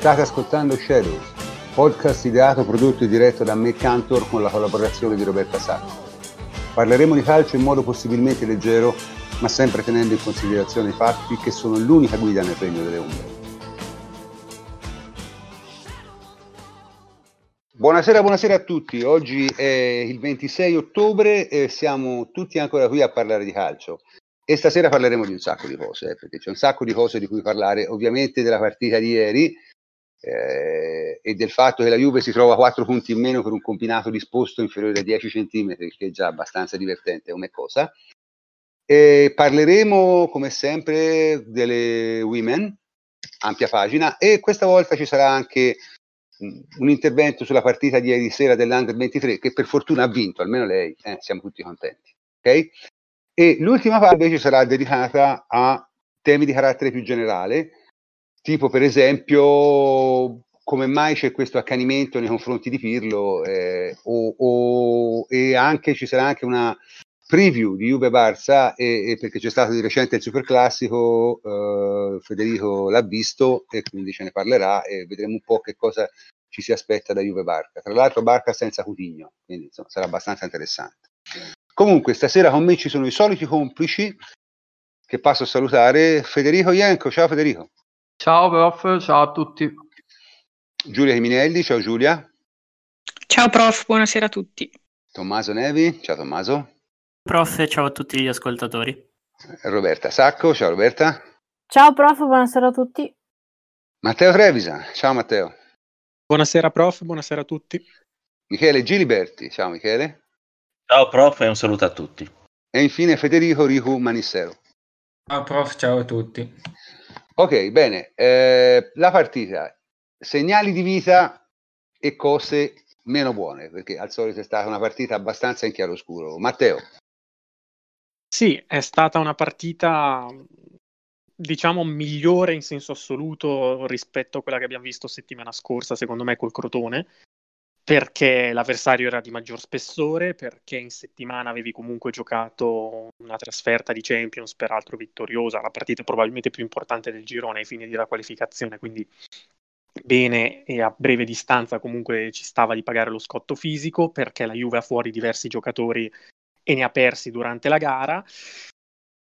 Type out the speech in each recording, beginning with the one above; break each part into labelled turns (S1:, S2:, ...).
S1: State ascoltando Shadows, podcast ideato, prodotto e diretto da me Cantor con la collaborazione di Roberta Sacco. Parleremo di calcio in modo possibilmente leggero, ma sempre tenendo in considerazione i fatti che sono l'unica guida nel regno delle ombre. Buonasera, buonasera a tutti. Oggi è il 26 ottobre e siamo tutti ancora qui a parlare di calcio. E stasera parleremo di un sacco di cose, eh, perché c'è un sacco di cose di cui parlare, ovviamente della partita di ieri eh, e del fatto che la Juve si trova 4 punti in meno per un combinato disposto inferiore a 10 cm, che è già abbastanza divertente come cosa. E parleremo, come sempre, delle women, ampia pagina, e questa volta ci sarà anche un intervento sulla partita di ieri sera dell'Under 23, che per fortuna ha vinto, almeno lei, eh, siamo tutti contenti. Okay? E l'ultima parte invece sarà dedicata a temi di carattere più generale, tipo per esempio come mai c'è questo accanimento nei confronti di Pirlo eh, o, o, e anche ci sarà anche una preview di Juve Barça e, e perché c'è stato di recente il super classico eh, Federico l'ha visto e quindi ce ne parlerà e vedremo un po' che cosa ci si aspetta da Juve Barca tra l'altro Barca senza Coutinho quindi insomma, sarà abbastanza interessante Comunque, stasera con me ci sono i soliti complici che passo a salutare. Federico Ienco, ciao Federico.
S2: Ciao prof, ciao a tutti.
S1: Giulia Chiminelli, ciao Giulia.
S3: Ciao prof, buonasera a tutti.
S1: Tommaso Nevi, ciao Tommaso.
S4: Prof, ciao a tutti gli ascoltatori.
S1: Roberta Sacco, ciao Roberta.
S5: Ciao prof, buonasera a tutti.
S1: Matteo Trevisa, ciao Matteo.
S6: Buonasera prof, buonasera a tutti.
S1: Michele Giliberti, ciao Michele.
S7: Ciao prof e un saluto a tutti.
S1: E infine Federico Ricu Manissero.
S8: Ciao prof, ciao a tutti.
S1: Ok, bene. Eh, la partita, segnali di vita e cose meno buone, perché al solito è stata una partita abbastanza in chiaroscuro. Matteo.
S6: Sì, è stata una partita diciamo migliore in senso assoluto rispetto a quella che abbiamo visto settimana scorsa, secondo me, col Crotone perché l'avversario era di maggior spessore, perché in settimana avevi comunque giocato una trasferta di Champions, peraltro vittoriosa, la partita probabilmente più importante del girone ai fini della qualificazione, quindi bene e a breve distanza comunque ci stava di pagare lo scotto fisico, perché la Juve ha fuori diversi giocatori e ne ha persi durante la gara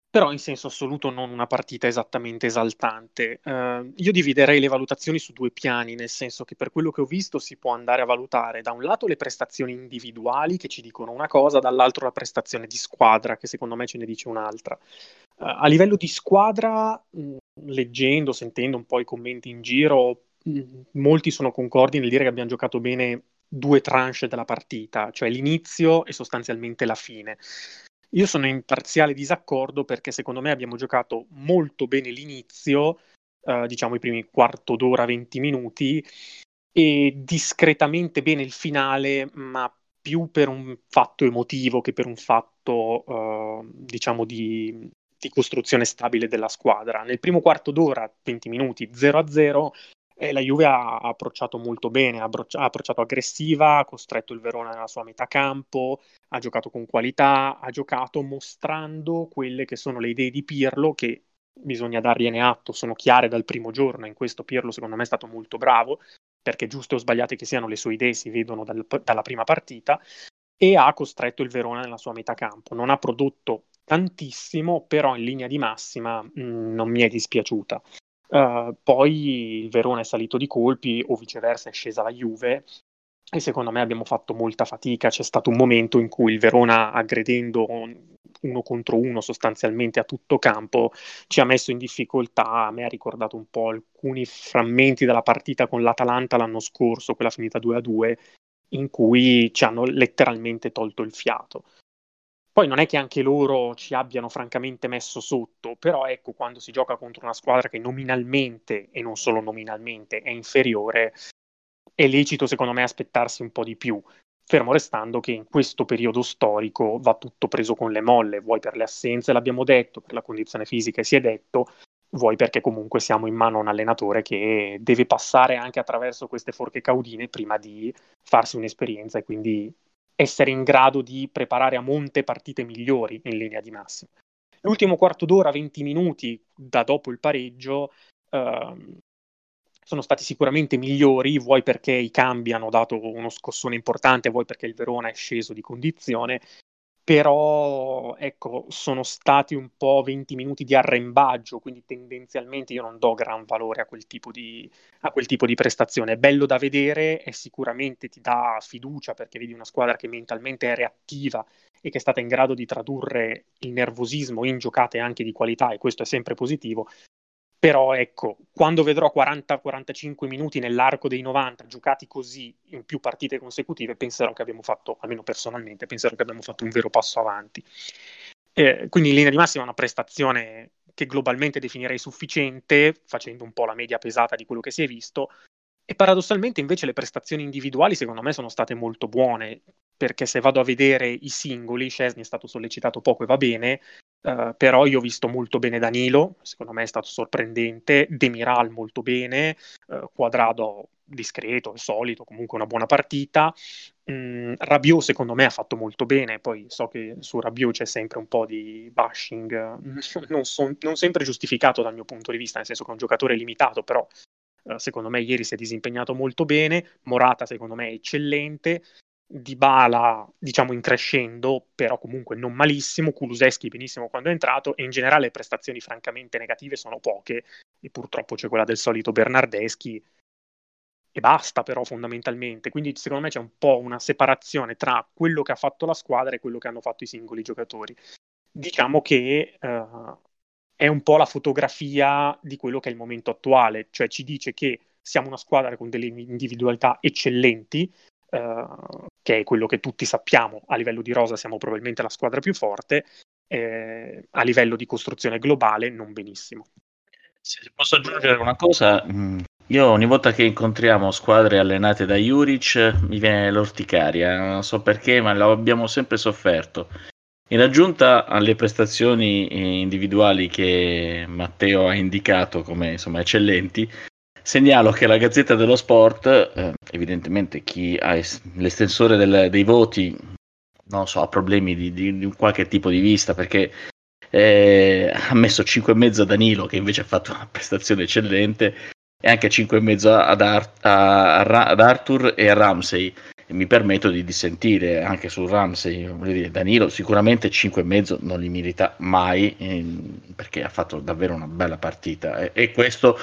S6: però in senso assoluto non una partita esattamente esaltante. Uh, io dividerei le valutazioni su due piani, nel senso che per quello che ho visto si può andare a valutare da un lato le prestazioni individuali che ci dicono una cosa, dall'altro la prestazione di squadra che secondo me ce ne dice un'altra. Uh, a livello di squadra, mh, leggendo, sentendo un po' i commenti in giro, mh, molti sono concordi nel dire che abbiamo giocato bene due tranche della partita, cioè l'inizio e sostanzialmente la fine. Io sono in parziale disaccordo perché secondo me abbiamo giocato molto bene l'inizio, eh, diciamo i primi quarto d'ora, 20 minuti, e discretamente bene il finale, ma più per un fatto emotivo che per un fatto, eh, diciamo, di, di costruzione stabile della squadra. Nel primo quarto d'ora, 20 minuti, 0-0, e la Juve ha approcciato molto bene, ha, ha, approcciato aggressiva, ha costretto il Verona nella sua metà campo, ha giocato con qualità, ha giocato mostrando quelle che sono le idee di Pirlo che bisogna dargliene atto, sono chiare dal primo giorno, in questo Pirlo secondo me è stato molto bravo, perché giuste o sbagliate che siano le sue idee si vedono dal, dalla prima partita, e ha costretto il Verona nella sua metà campo. Non ha prodotto tantissimo, però in linea di massima mh, non mi è dispiaciuta. Uh, poi il Verona è salito di colpi o viceversa è scesa la Juve e secondo me abbiamo fatto molta fatica. C'è stato un momento in cui il Verona, aggredendo uno contro uno sostanzialmente a tutto campo, ci ha messo in difficoltà. A me ha ricordato un po' alcuni frammenti della partita con l'Atalanta l'anno scorso, quella finita 2-2, in cui ci hanno letteralmente tolto il fiato. Poi non è che anche loro ci abbiano francamente messo sotto, però ecco, quando si gioca contro una squadra che nominalmente, e non solo nominalmente, è inferiore, è lecito secondo me aspettarsi un po' di più, fermo restando che in questo periodo storico va tutto preso con le molle, vuoi per le assenze, l'abbiamo detto, per la condizione fisica si è detto, vuoi perché comunque siamo in mano a un allenatore che deve passare anche attraverso queste forche caudine prima di farsi un'esperienza e quindi essere in grado di preparare a monte partite migliori in linea di massima. L'ultimo quarto d'ora, 20 minuti da dopo il pareggio, ehm, sono stati sicuramente migliori, vuoi perché i cambi hanno dato uno scossone importante, vuoi perché il Verona è sceso di condizione, però ecco, sono stati un po' 20 minuti di arrembaggio, quindi tendenzialmente io non do gran valore a quel tipo di, quel tipo di prestazione. È bello da vedere e sicuramente ti dà fiducia perché vedi una squadra che mentalmente è reattiva e che è stata in grado di tradurre il nervosismo in giocate anche di qualità e questo è sempre positivo, però ecco, quando vedrò 40-45 minuti nell'arco dei 90 giocati così in più partite consecutive, penserò che abbiamo fatto, almeno personalmente, penserò che abbiamo fatto un vero passo avanti. Eh, quindi in linea di massima è una prestazione che globalmente definirei sufficiente, facendo un po' la media pesata di quello che si è visto, e paradossalmente invece le prestazioni individuali secondo me sono state molto buone, perché se vado a vedere i singoli, Scesni è stato sollecitato poco e va bene, Uh, però io ho visto molto bene Danilo, secondo me è stato sorprendente, Demiral molto bene, uh, Quadrado discreto, solito, comunque una buona partita. Mm, Rabiot secondo me ha fatto molto bene, poi so che su Rabiot c'è sempre un po' di bashing, non, son, non sempre giustificato dal mio punto di vista, nel senso che è un giocatore limitato, però secondo me ieri si è disimpegnato molto bene, Morata secondo me è eccellente, di Bala, diciamo in crescendo, però comunque non malissimo, Kuluseschi benissimo quando è entrato e in generale le prestazioni francamente negative sono poche e purtroppo c'è quella del solito Bernardeschi e basta però fondamentalmente, quindi secondo me c'è un po' una separazione tra quello che ha fatto la squadra e quello che hanno fatto i singoli giocatori. Diciamo che uh, è un po' la fotografia di quello che è il momento attuale, cioè ci dice che siamo una squadra con delle individualità eccellenti, uh, che è quello che tutti sappiamo, a livello di rosa siamo probabilmente la squadra più forte, eh, a livello di costruzione globale non benissimo.
S7: Se posso aggiungere una cosa, mm, io ogni volta che incontriamo squadre allenate da Juric mi viene l'orticaria, non so perché, ma l'abbiamo sempre sofferto. In aggiunta alle prestazioni individuali che Matteo ha indicato come insomma, eccellenti, Segnalo che la Gazzetta dello Sport, eh, evidentemente chi ha es- l'estensore del, dei voti, non so, ha problemi di, di, di, qualche tipo di vista perché eh, ha messo 5,5 a Danilo che invece ha fatto una prestazione eccellente e anche 5,5 ad, Ar- ad Arthur e a Ramsey. E mi permetto di dissentire anche su Ramsey, Danilo sicuramente 5,5 non li merita mai eh, perché ha fatto davvero una bella partita e, e questo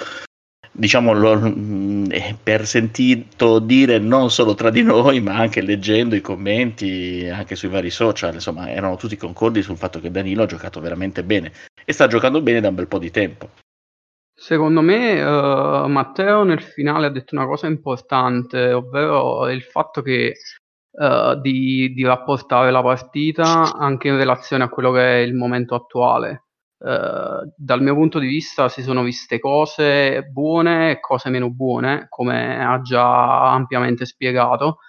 S7: diciamo, lo, mm, eh, per sentito dire non solo tra di noi, ma anche leggendo i commenti anche sui vari social, insomma, erano tutti concordi sul fatto che Danilo ha giocato veramente bene e sta giocando bene da un bel po' di tempo.
S2: Secondo me uh, Matteo nel finale ha detto una cosa importante, ovvero il fatto che uh, di, di rapportare la partita anche in relazione a quello che è il momento attuale Uh, dal mio punto di vista si sono viste cose buone e cose meno buone, come ha già ampiamente spiegato.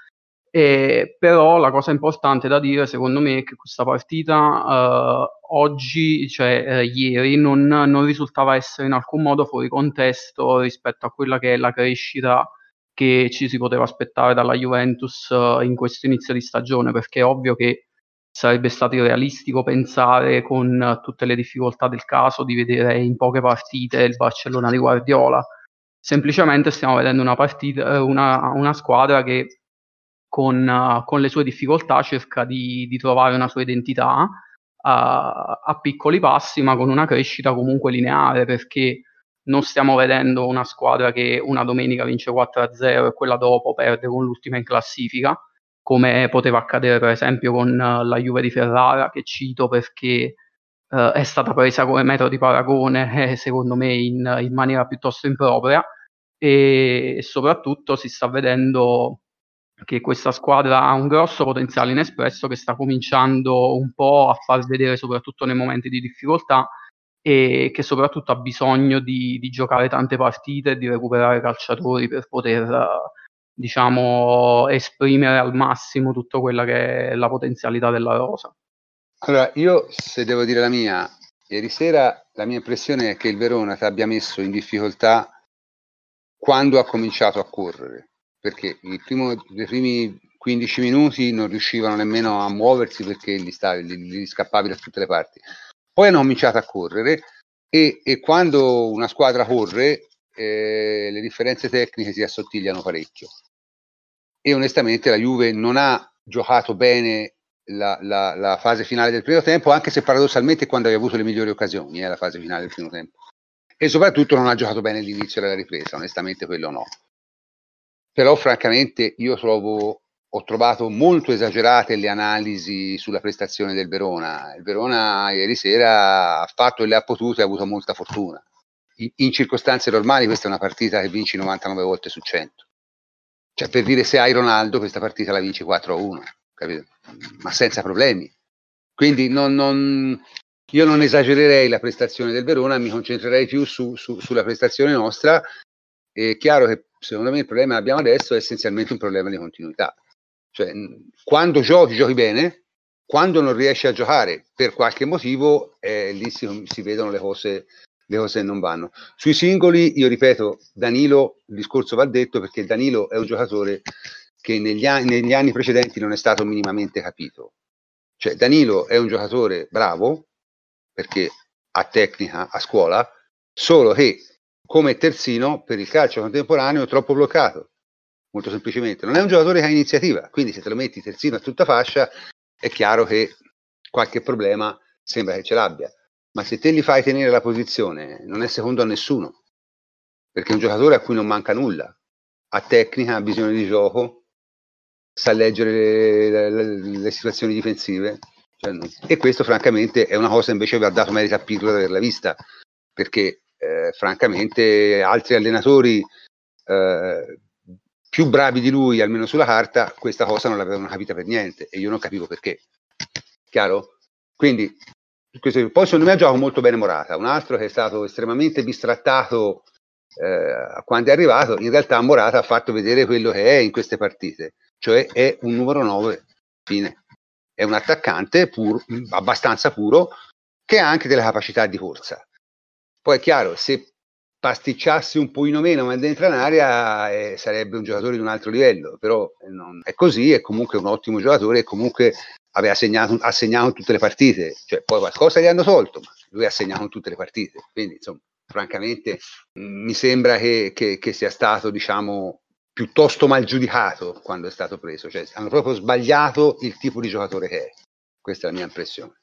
S2: E, però la cosa importante da dire, secondo me, è che questa partita uh, oggi, cioè uh, ieri, non, non, risultava essere in alcun modo fuori contesto rispetto a quella che è la crescita che ci si poteva aspettare dalla Juventus in questo inizio di stagione, perché è ovvio che sarebbe stato irrealistico pensare con tutte le difficoltà del caso di vedere in poche partite il Barcellona di Guardiola. Semplicemente stiamo vedendo una, partita, eh, una, una squadra che con, uh, con, le sue difficoltà cerca di, di trovare una sua identità uh, a piccoli passi, ma con una crescita comunque lineare, perché non stiamo vedendo una squadra che una domenica vince 4-0 e quella dopo perde con l'ultima in classifica come poteva accadere per esempio con uh, la Juve di Ferrara, che cito perché uh, è stata presa come metodo di paragone, eh, secondo me in, in, maniera piuttosto impropria, e soprattutto si sta vedendo che questa squadra ha un grosso potenziale inespresso che sta cominciando un po' a far vedere soprattutto nei momenti di difficoltà e che soprattutto ha bisogno di, di giocare tante partite e di recuperare calciatori per poter diciamo, esprimere al massimo tutta quella che è la potenzialità della rosa.
S1: Allora, io se devo dire la mia, ieri sera la mia impressione è che il Verona ti abbia messo in difficoltà quando ha cominciato a correre, perché i primi 15 minuti non riuscivano nemmeno a muoversi perché gli, stavi, gli, gli scappavi da tutte le parti. Poi hanno cominciato a correre e, e quando una squadra corre eh, le differenze tecniche si assottigliano parecchio e onestamente la Juve non ha giocato bene la, la, la, fase finale del primo tempo, anche se paradossalmente quando aveva avuto le migliori occasioni, eh, la fase finale del primo tempo. E soprattutto non ha giocato bene l'inizio della ripresa, onestamente quello no. Però francamente io trovo, ho trovato molto esagerate le analisi sulla prestazione del Verona. Il Verona ieri sera ha fatto e le ha potute, ha avuto molta fortuna. In, in circostanze normali questa è una partita che vinci 99 volte su 100. Cioè per dire se hai Ronaldo questa partita la vinci 4 a 1 capito? ma senza problemi. Quindi non, non, io non esagererei la prestazione del Verona, mi concentrerei più su, su, sulla prestazione nostra. È chiaro che secondo me il problema che abbiamo adesso è essenzialmente un problema di continuità. Cioè, quando giochi, giochi bene, quando non riesci a giocare per qualche motivo, eh, lì si, si vedono le cose, le cose che non vanno. Sui singoli, io ripeto, Danilo, il discorso va detto perché Danilo è un giocatore che negli anni, negli anni precedenti non è stato minimamente capito. Cioè, Danilo è un giocatore bravo perché ha tecnica a scuola, solo che come terzino per il calcio contemporaneo troppo bloccato. Molto semplicemente, non è un giocatore che ha iniziativa, quindi se te lo metti terzino a tutta fascia è chiaro che qualche problema sembra che ce l'abbia. Ma se te gli fai tenere la posizione, non è secondo a nessuno, perché è un giocatore a cui non manca nulla, ha tecnica, ha visione di gioco, sa leggere le, le, le situazioni difensive. Cioè, e questo francamente è una cosa invece che ha dato merito a Pirlo di averla vista, perché eh, francamente altri allenatori eh, più bravi di lui, almeno sulla carta, questa cosa non l'avevano capita per niente e io non capivo perché. Chiaro? Quindi, questo, poi secondo me ha giocato molto bene Morata, un altro che è stato estremamente bistrattato eh, quando è arrivato, in realtà Morata ha fatto vedere quello che è in queste partite cioè è un numero 9, fine. È un attaccante pur, abbastanza puro che ha anche delle capacità di corsa. Poi è chiaro, se pasticciassi un pochino meno ma dentro in area eh, sarebbe un giocatore di un altro livello, però eh, non è così, è comunque un ottimo giocatore e comunque aveva segnato, ha segnato tutte le partite, cioè poi qualcosa gli hanno tolto, ma lui ha segnato tutte le partite, quindi insomma, francamente mh, mi sembra che, che, che sia stato, diciamo, piuttosto mal giudicato quando è stato preso, cioè hanno proprio sbagliato il tipo di giocatore che è. Questa è la mia impressione.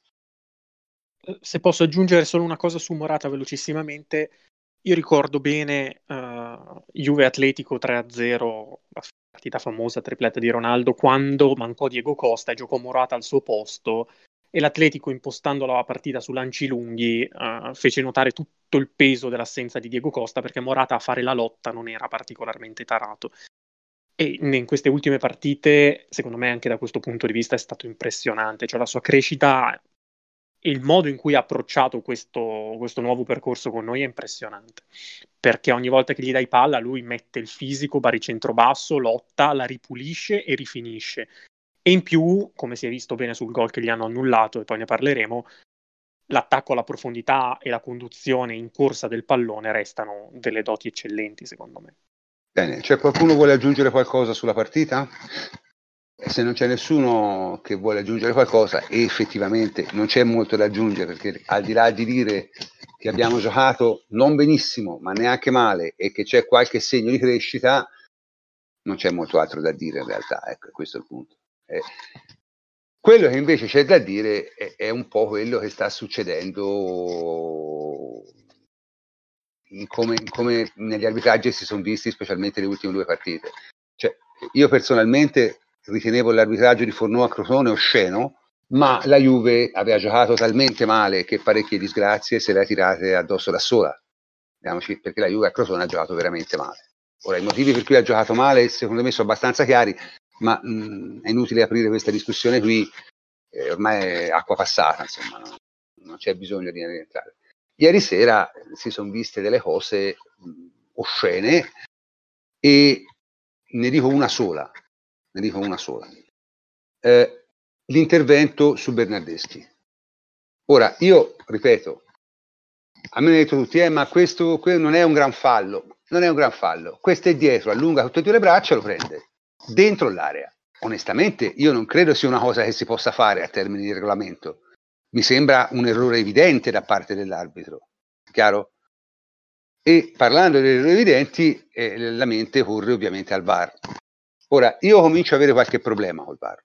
S6: Se posso aggiungere solo una cosa su Morata velocissimamente, io ricordo bene uh, Juve Atletico 3-0, la partita famosa tripletta di Ronaldo, quando mancò Diego Costa e giocò Morata al suo posto e l'Atletico impostando la partita su lanci lunghi uh, fece notare tutto il peso dell'assenza di Diego Costa perché Morata a fare la lotta non era particolarmente tarato. E in queste ultime partite, secondo me, anche da questo punto di vista è stato impressionante, cioè la sua crescita il modo in cui ha approcciato questo, questo nuovo percorso con noi è impressionante. Perché ogni volta che gli dai palla, lui mette il fisico, baricentro basso, lotta, la ripulisce e rifinisce. E in più, come si è visto bene sul gol che gli hanno annullato, e poi ne parleremo, l'attacco alla profondità e la conduzione in corsa del pallone restano delle doti eccellenti, secondo me.
S1: Bene, c'è qualcuno che vuole aggiungere qualcosa sulla partita? Se non c'è nessuno che vuole aggiungere qualcosa, e effettivamente non c'è molto da aggiungere, perché al di là di dire che abbiamo giocato non benissimo, ma neanche male, e che c'è qualche segno di crescita, non c'è molto altro da dire in realtà, ecco, questo è il punto. Eh, quello che invece c'è da dire è, è, un po' quello che sta succedendo in come, in come, negli arbitraggi si sono visti, specialmente le ultime due partite. Cioè, io personalmente ritenevo l'arbitraggio di Fornò a Crotone osceno, ma la Juve aveva giocato talmente male che parecchie disgrazie se le ha tirate addosso da sola. perché la Juve a Crotone ha giocato veramente male. Ora, i motivi per cui ha giocato male, secondo me, sono abbastanza chiari ma mh, è inutile aprire questa discussione qui, eh, ormai è acqua passata, insomma, no? non c'è bisogno di rientrare. Ieri sera si sono viste delle cose mh, oscene e ne dico una sola, ne dico una sola. Eh, l'intervento su Bernardeschi. Ora, io ripeto, a me hanno detto tutti, eh, ma questo, questo non è un gran fallo, non è un gran fallo, questo è dietro, allunga tutte e due le braccia lo prende dentro l'area. Onestamente, io non credo sia una cosa che si possa fare a termini di regolamento. Mi sembra un errore evidente da parte dell'arbitro. Chiaro? E parlando delle errori evidenti, eh, la mente corre ovviamente al VAR. Ora, io comincio ad avere qualche problema col VAR.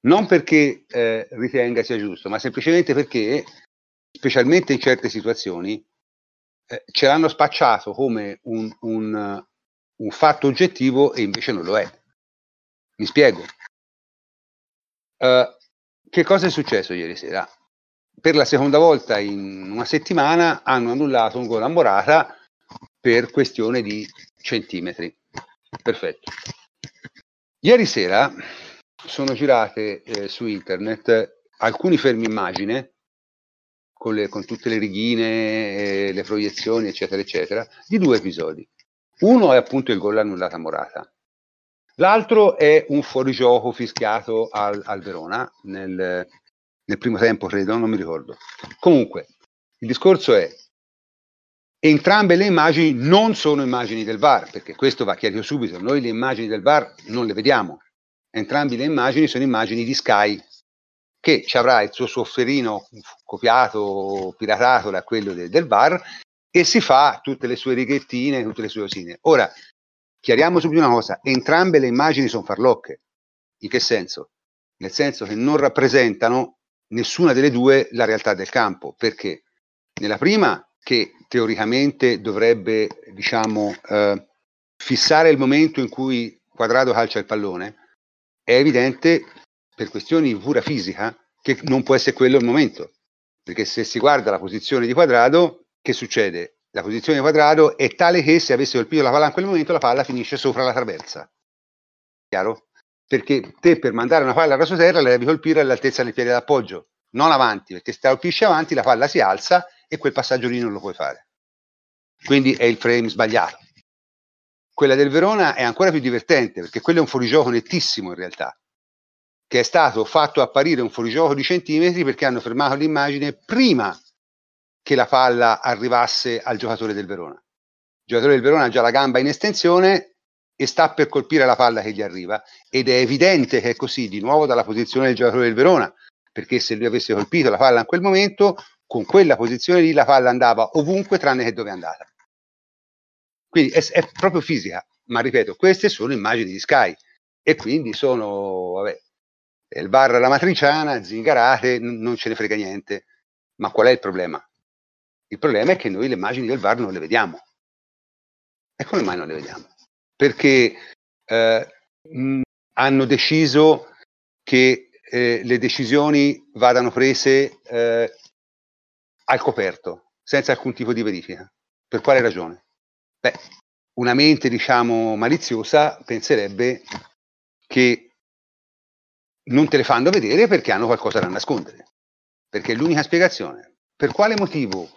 S1: Non perché eh, ritenga sia giusto, ma semplicemente perché, specialmente in certe situazioni, eh, ce l'hanno spacciato come un, un, un fatto oggettivo e invece non lo è. Mi spiego. Uh, che cosa è successo ieri sera? Per la seconda volta in una settimana hanno annullato un gol a Morata per questione di centimetri. Perfetto. Ieri sera sono girate eh, su internet alcuni fermi immagine con, le, con tutte le righine, eh, le proiezioni, eccetera, eccetera, di due episodi. Uno è appunto il gol annullato a Morata. L'altro è un fuorigioco fischiato al, al Verona nel, nel, primo tempo, credo, non mi ricordo. Comunque, il discorso è entrambe le immagini non sono immagini del VAR, perché questo va chiarito subito, noi le immagini del VAR non le vediamo. Entrambe le immagini sono immagini di Sky, che ci avrà il suo sofferino copiato, piratato da quello de, del VAR e si fa tutte le sue righettine, tutte le sue osine. Ora, Chiariamo subito una cosa, entrambe le immagini sono farlocche. In che senso? Nel senso che non rappresentano nessuna delle due la realtà del campo, perché nella prima, che teoricamente dovrebbe, diciamo, eh, fissare il momento in cui Quadrado calcia il pallone, è evidente per questioni di pura fisica che non può essere quello il momento, perché se si guarda la posizione di Quadrado, che succede? la posizione quadrato è tale che se avesse colpito la palla in quel momento la palla finisce sopra la traversa. Chiaro? Perché te per mandare una palla a rasoterra la devi colpire all'altezza del piede d'appoggio, non avanti, perché se colpisci avanti la palla si alza e quel passaggio lì non lo puoi fare. Quindi è il frame sbagliato. Quella del Verona è ancora più divertente perché quello è un fuorigioco nettissimo in realtà, che è stato fatto apparire un fuorigioco di centimetri perché hanno fermato l'immagine prima che la palla arrivasse al giocatore del Verona. Il giocatore del Verona ha già la gamba in estensione e sta per colpire la palla che gli arriva ed è evidente che è così di nuovo dalla posizione del giocatore del Verona, perché se lui avesse colpito la palla in quel momento, con quella posizione lì la palla andava ovunque tranne che dove è andata. Quindi è, è proprio fisica, ma ripeto, queste sono immagini di Sky e quindi sono, vabbè, il bar alla matriciana, zingarate, n- non ce ne frega niente. Ma qual è il problema? Il problema è che noi le immagini del VAR non le vediamo. E come mai non le vediamo? Perché eh, mh, hanno deciso che eh, le decisioni vadano prese eh, al coperto, senza alcun tipo di verifica. Per quale ragione? Beh, una mente, diciamo, maliziosa penserebbe che non te le fanno vedere perché hanno qualcosa da nascondere. Perché è l'unica spiegazione. Per quale motivo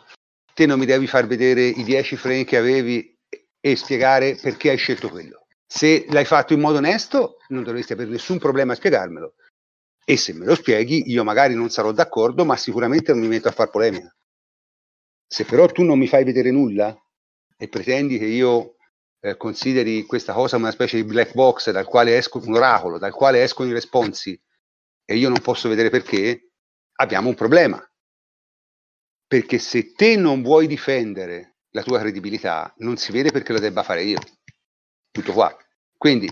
S1: te non mi devi far vedere i 10 frame che avevi e spiegare perché hai scelto quello. Se l'hai fatto in modo onesto, non dovresti avere nessun problema a spiegarmelo. E se me lo spieghi, io magari non sarò d'accordo, ma sicuramente non mi metto a far polemica. Se però tu non mi fai vedere nulla e pretendi che io eh, consideri questa cosa una specie di black box dal quale esco un oracolo, dal quale escono i responsi e io non posso vedere perché, abbiamo un problema perché se te non vuoi difendere la tua credibilità, non si vede perché lo debba fare io. Tutto qua. Quindi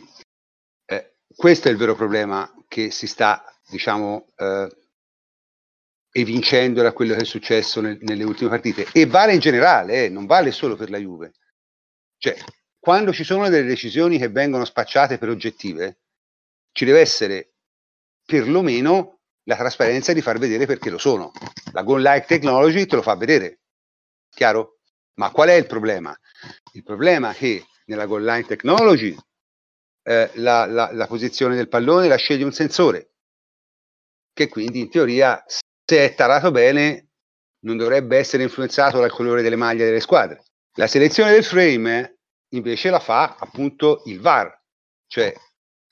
S1: eh, questo è il vero problema che si sta, diciamo, eh, evincendo da quello che è successo nel, nelle ultime partite. E vale in generale, eh, non vale solo per la Juve. Cioè, quando ci sono delle decisioni che vengono spacciate per oggettive, ci deve essere perlomeno la trasparenza di far vedere perché lo sono. La Go Like Technology te lo fa vedere, chiaro? Ma qual è il problema? Il problema è che nella Go Line Technology eh, la, la, la, posizione del pallone la sceglie un sensore, che quindi in teoria, se è tarato bene, non dovrebbe essere influenzato dal colore delle maglie delle squadre. La selezione del frame invece la fa appunto il VAR, cioè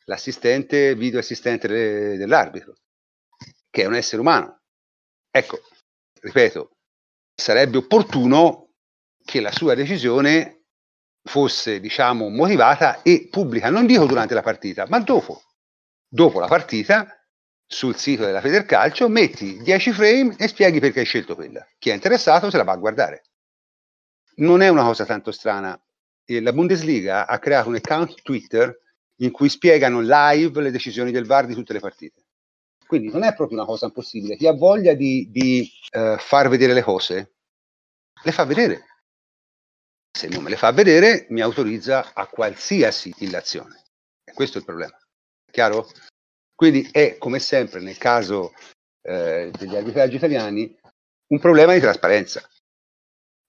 S1: l'assistente video assistente de- dell'arbitro che è un essere umano. Ecco, ripeto, sarebbe opportuno che la sua decisione fosse, diciamo, motivata e pubblica, non dico durante la partita, ma dopo. Dopo la partita, sul sito della Federcalcio, metti 10 frame e spieghi perché hai scelto quella. Chi è interessato se la va a guardare. non è una cosa tanto strana. La Bundesliga ha creato un account Twitter in cui spiegano live le decisioni del VAR di tutte le partite. Quindi non è proprio una cosa impossibile. Chi ha voglia di, di uh, far vedere le cose, le fa vedere. Se non me le fa vedere, mi autorizza a qualsiasi illazione. E questo è il problema. Chiaro? Quindi è, come sempre, nel caso eh, degli arbitraggi italiani, un problema di trasparenza.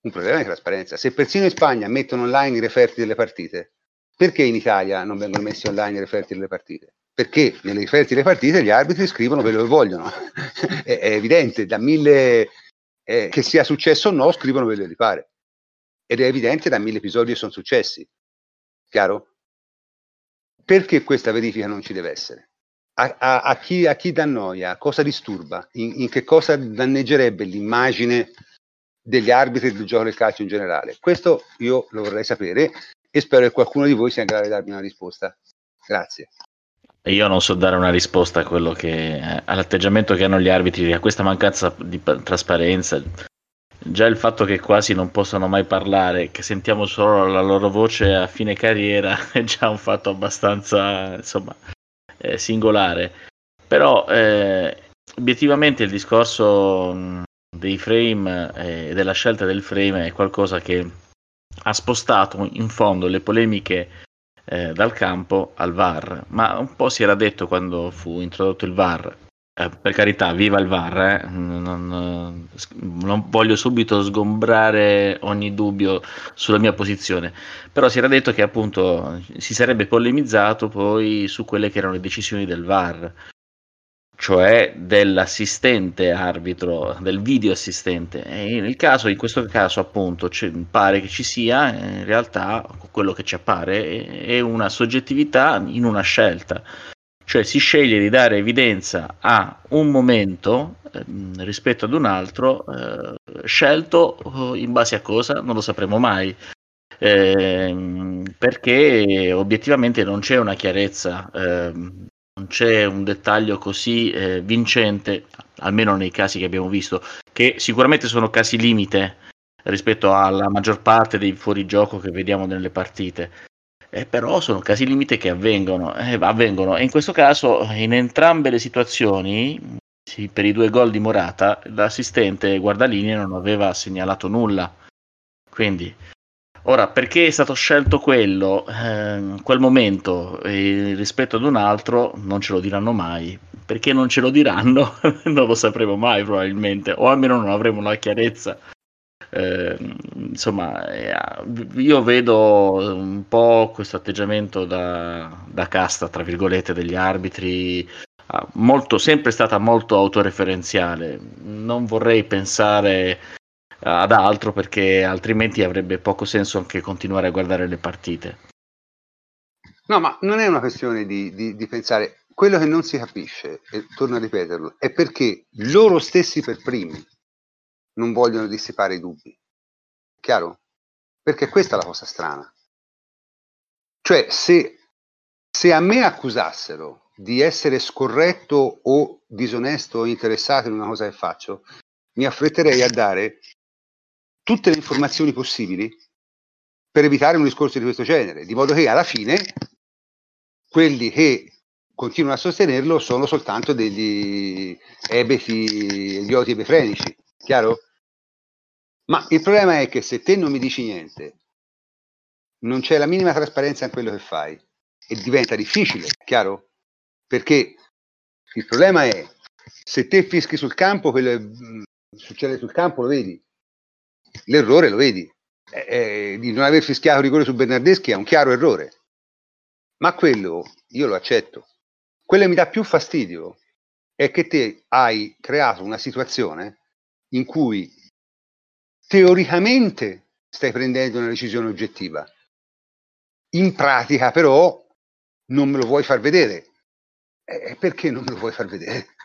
S1: Un problema di trasparenza. Se persino in Spagna mettono online i referti delle partite, perché in Italia non vengono messi online i referti delle partite? Perché nelle referti delle partite gli arbitri scrivono quello che vogliono. è, è, evidente, da mille eh, che sia successo o no, scrivono quello che gli pare. Ed è evidente da mille episodi che sono successi. Chiaro? Perché questa verifica non ci deve essere? A, a, a, chi, a chi, dà noia? Cosa disturba? In, in, che cosa danneggerebbe l'immagine degli arbitri del gioco del calcio in generale? Questo io lo vorrei sapere e spero che qualcuno di voi sia in grado di darmi una risposta. Grazie.
S7: Io non so dare una risposta che, eh, all'atteggiamento che hanno gli arbitri, a questa mancanza di trasparenza. Già il fatto che quasi non possano mai parlare, che sentiamo solo la loro voce a fine carriera, è già un fatto abbastanza insomma, eh, singolare. Però eh, obiettivamente il discorso dei frame e eh, della scelta del frame è qualcosa che ha spostato in fondo le polemiche eh, dal campo al VAR, ma un po' si era detto quando fu introdotto il VAR. Eh, per carità, viva il VAR, eh? non, non, voglio subito sgombrare ogni dubbio sulla mia posizione, però si era detto che appunto si sarebbe polemizzato poi su quelle che erano le decisioni del VAR cioè dell'assistente arbitro, del video assistente. E nel caso, in questo caso, appunto, pare che ci sia, in realtà, quello che ci appare è una soggettività in una scelta. Cioè si sceglie di dare evidenza a un momento eh, rispetto ad un altro, eh, scelto eh, in base a cosa? Non lo sapremo mai. Eh, perché obiettivamente non c'è una chiarezza ehm, non c'è un dettaglio così eh, vincente, almeno nei casi che abbiamo visto, che sicuramente sono casi limite rispetto alla maggior parte dei fuorigioco che vediamo nelle partite. Eh, però sono casi limite che avvengono, eh, avvengono. E in questo caso, in entrambe le situazioni, sì, per i due gol di Morata, l'assistente guardalinee non aveva segnalato nulla. Quindi Ora, perché è stato scelto quello, eh, quel momento rispetto ad un altro, non ce lo diranno mai. Perché non ce lo diranno, non lo sapremo mai probabilmente, o almeno non avremo la chiarezza. Eh, insomma, eh, io vedo un po' questo atteggiamento da, da casta, tra virgolette, degli arbitri, molto, sempre stata molto autoreferenziale. Non vorrei pensare ad altro perché altrimenti avrebbe poco senso anche continuare a guardare le partite.
S1: No, ma non è una questione di, di, di pensare. Quello che non si capisce, e torno a ripeterlo, è perché loro stessi per primi non vogliono dissipare i dubbi. Chiaro? Perché questa è la cosa strana. Cioè, se, se a me accusassero di essere scorretto o disonesto o interessato in una cosa che faccio, mi affretterei a dare tutte le informazioni possibili per evitare un discorso di questo genere, di modo che alla fine quelli che continuano a sostenerlo sono soltanto degli ebeti, idioti ebefrenici, chiaro? Ma il problema è che se te non mi dici niente, non c'è la minima trasparenza in quello che fai e diventa difficile, chiaro? Perché il problema è se te fischi sul campo, quello che mm, succede sul campo lo vedi, l'errore lo vedi. Eh, eh, di non aver fischiato rigore su Bernardeschi è un chiaro errore. Ma quello io lo accetto. Quello che mi dà più fastidio è che te hai creato una situazione in cui teoricamente stai prendendo una decisione oggettiva. In pratica però non me lo vuoi far vedere. Eh, perché non me lo vuoi far vedere?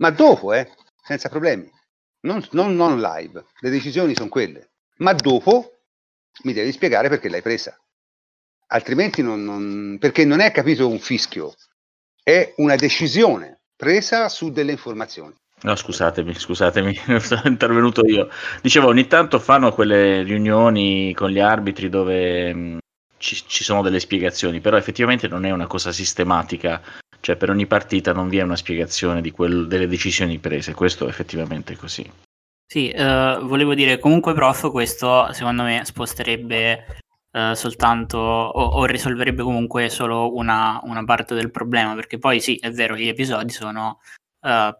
S1: Ma dopo, eh, senza problemi non, non, non live, le decisioni sono quelle, ma dopo mi devi spiegare perché l'hai presa. Altrimenti non, non, perché non è capito un fischio, è una decisione presa su delle informazioni.
S7: No, scusatemi, scusatemi, sono intervenuto io. Dicevo, ogni tanto fanno quelle riunioni con gli arbitri dove mh, ci, ci sono delle spiegazioni, però effettivamente non è una cosa sistematica, cioè per ogni partita non vi è una spiegazione di quel, delle decisioni prese, questo effettivamente è così.
S4: Sì, eh, volevo dire, comunque prof, questo secondo me sposterebbe eh, soltanto o, o, risolverebbe comunque solo una, una, parte del problema, perché poi sì, è vero, gli episodi sono eh,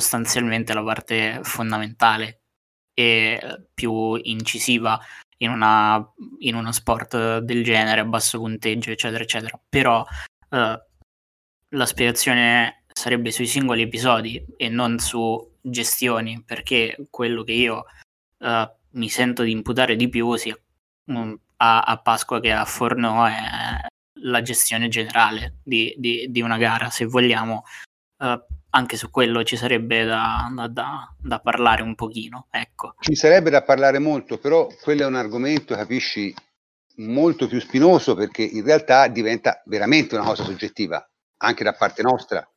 S4: sostanzialmente la parte fondamentale e più incisiva in, una, in uno sport del genere, a basso punteggio, eccetera, eccetera. Però eh, la spiegazione sarebbe sui singoli episodi e non su gestioni, perché quello che io uh, mi sento di imputare di più sia um, a, a, Pasqua che a Forno è la gestione generale di, di, di una gara. Se vogliamo, uh, anche su quello ci sarebbe da, da, da, da, parlare un pochino. Ecco.
S1: Ci sarebbe da parlare molto, però quello è un argomento, capisci, molto più spinoso perché in realtà diventa veramente una cosa soggettiva, anche da parte nostra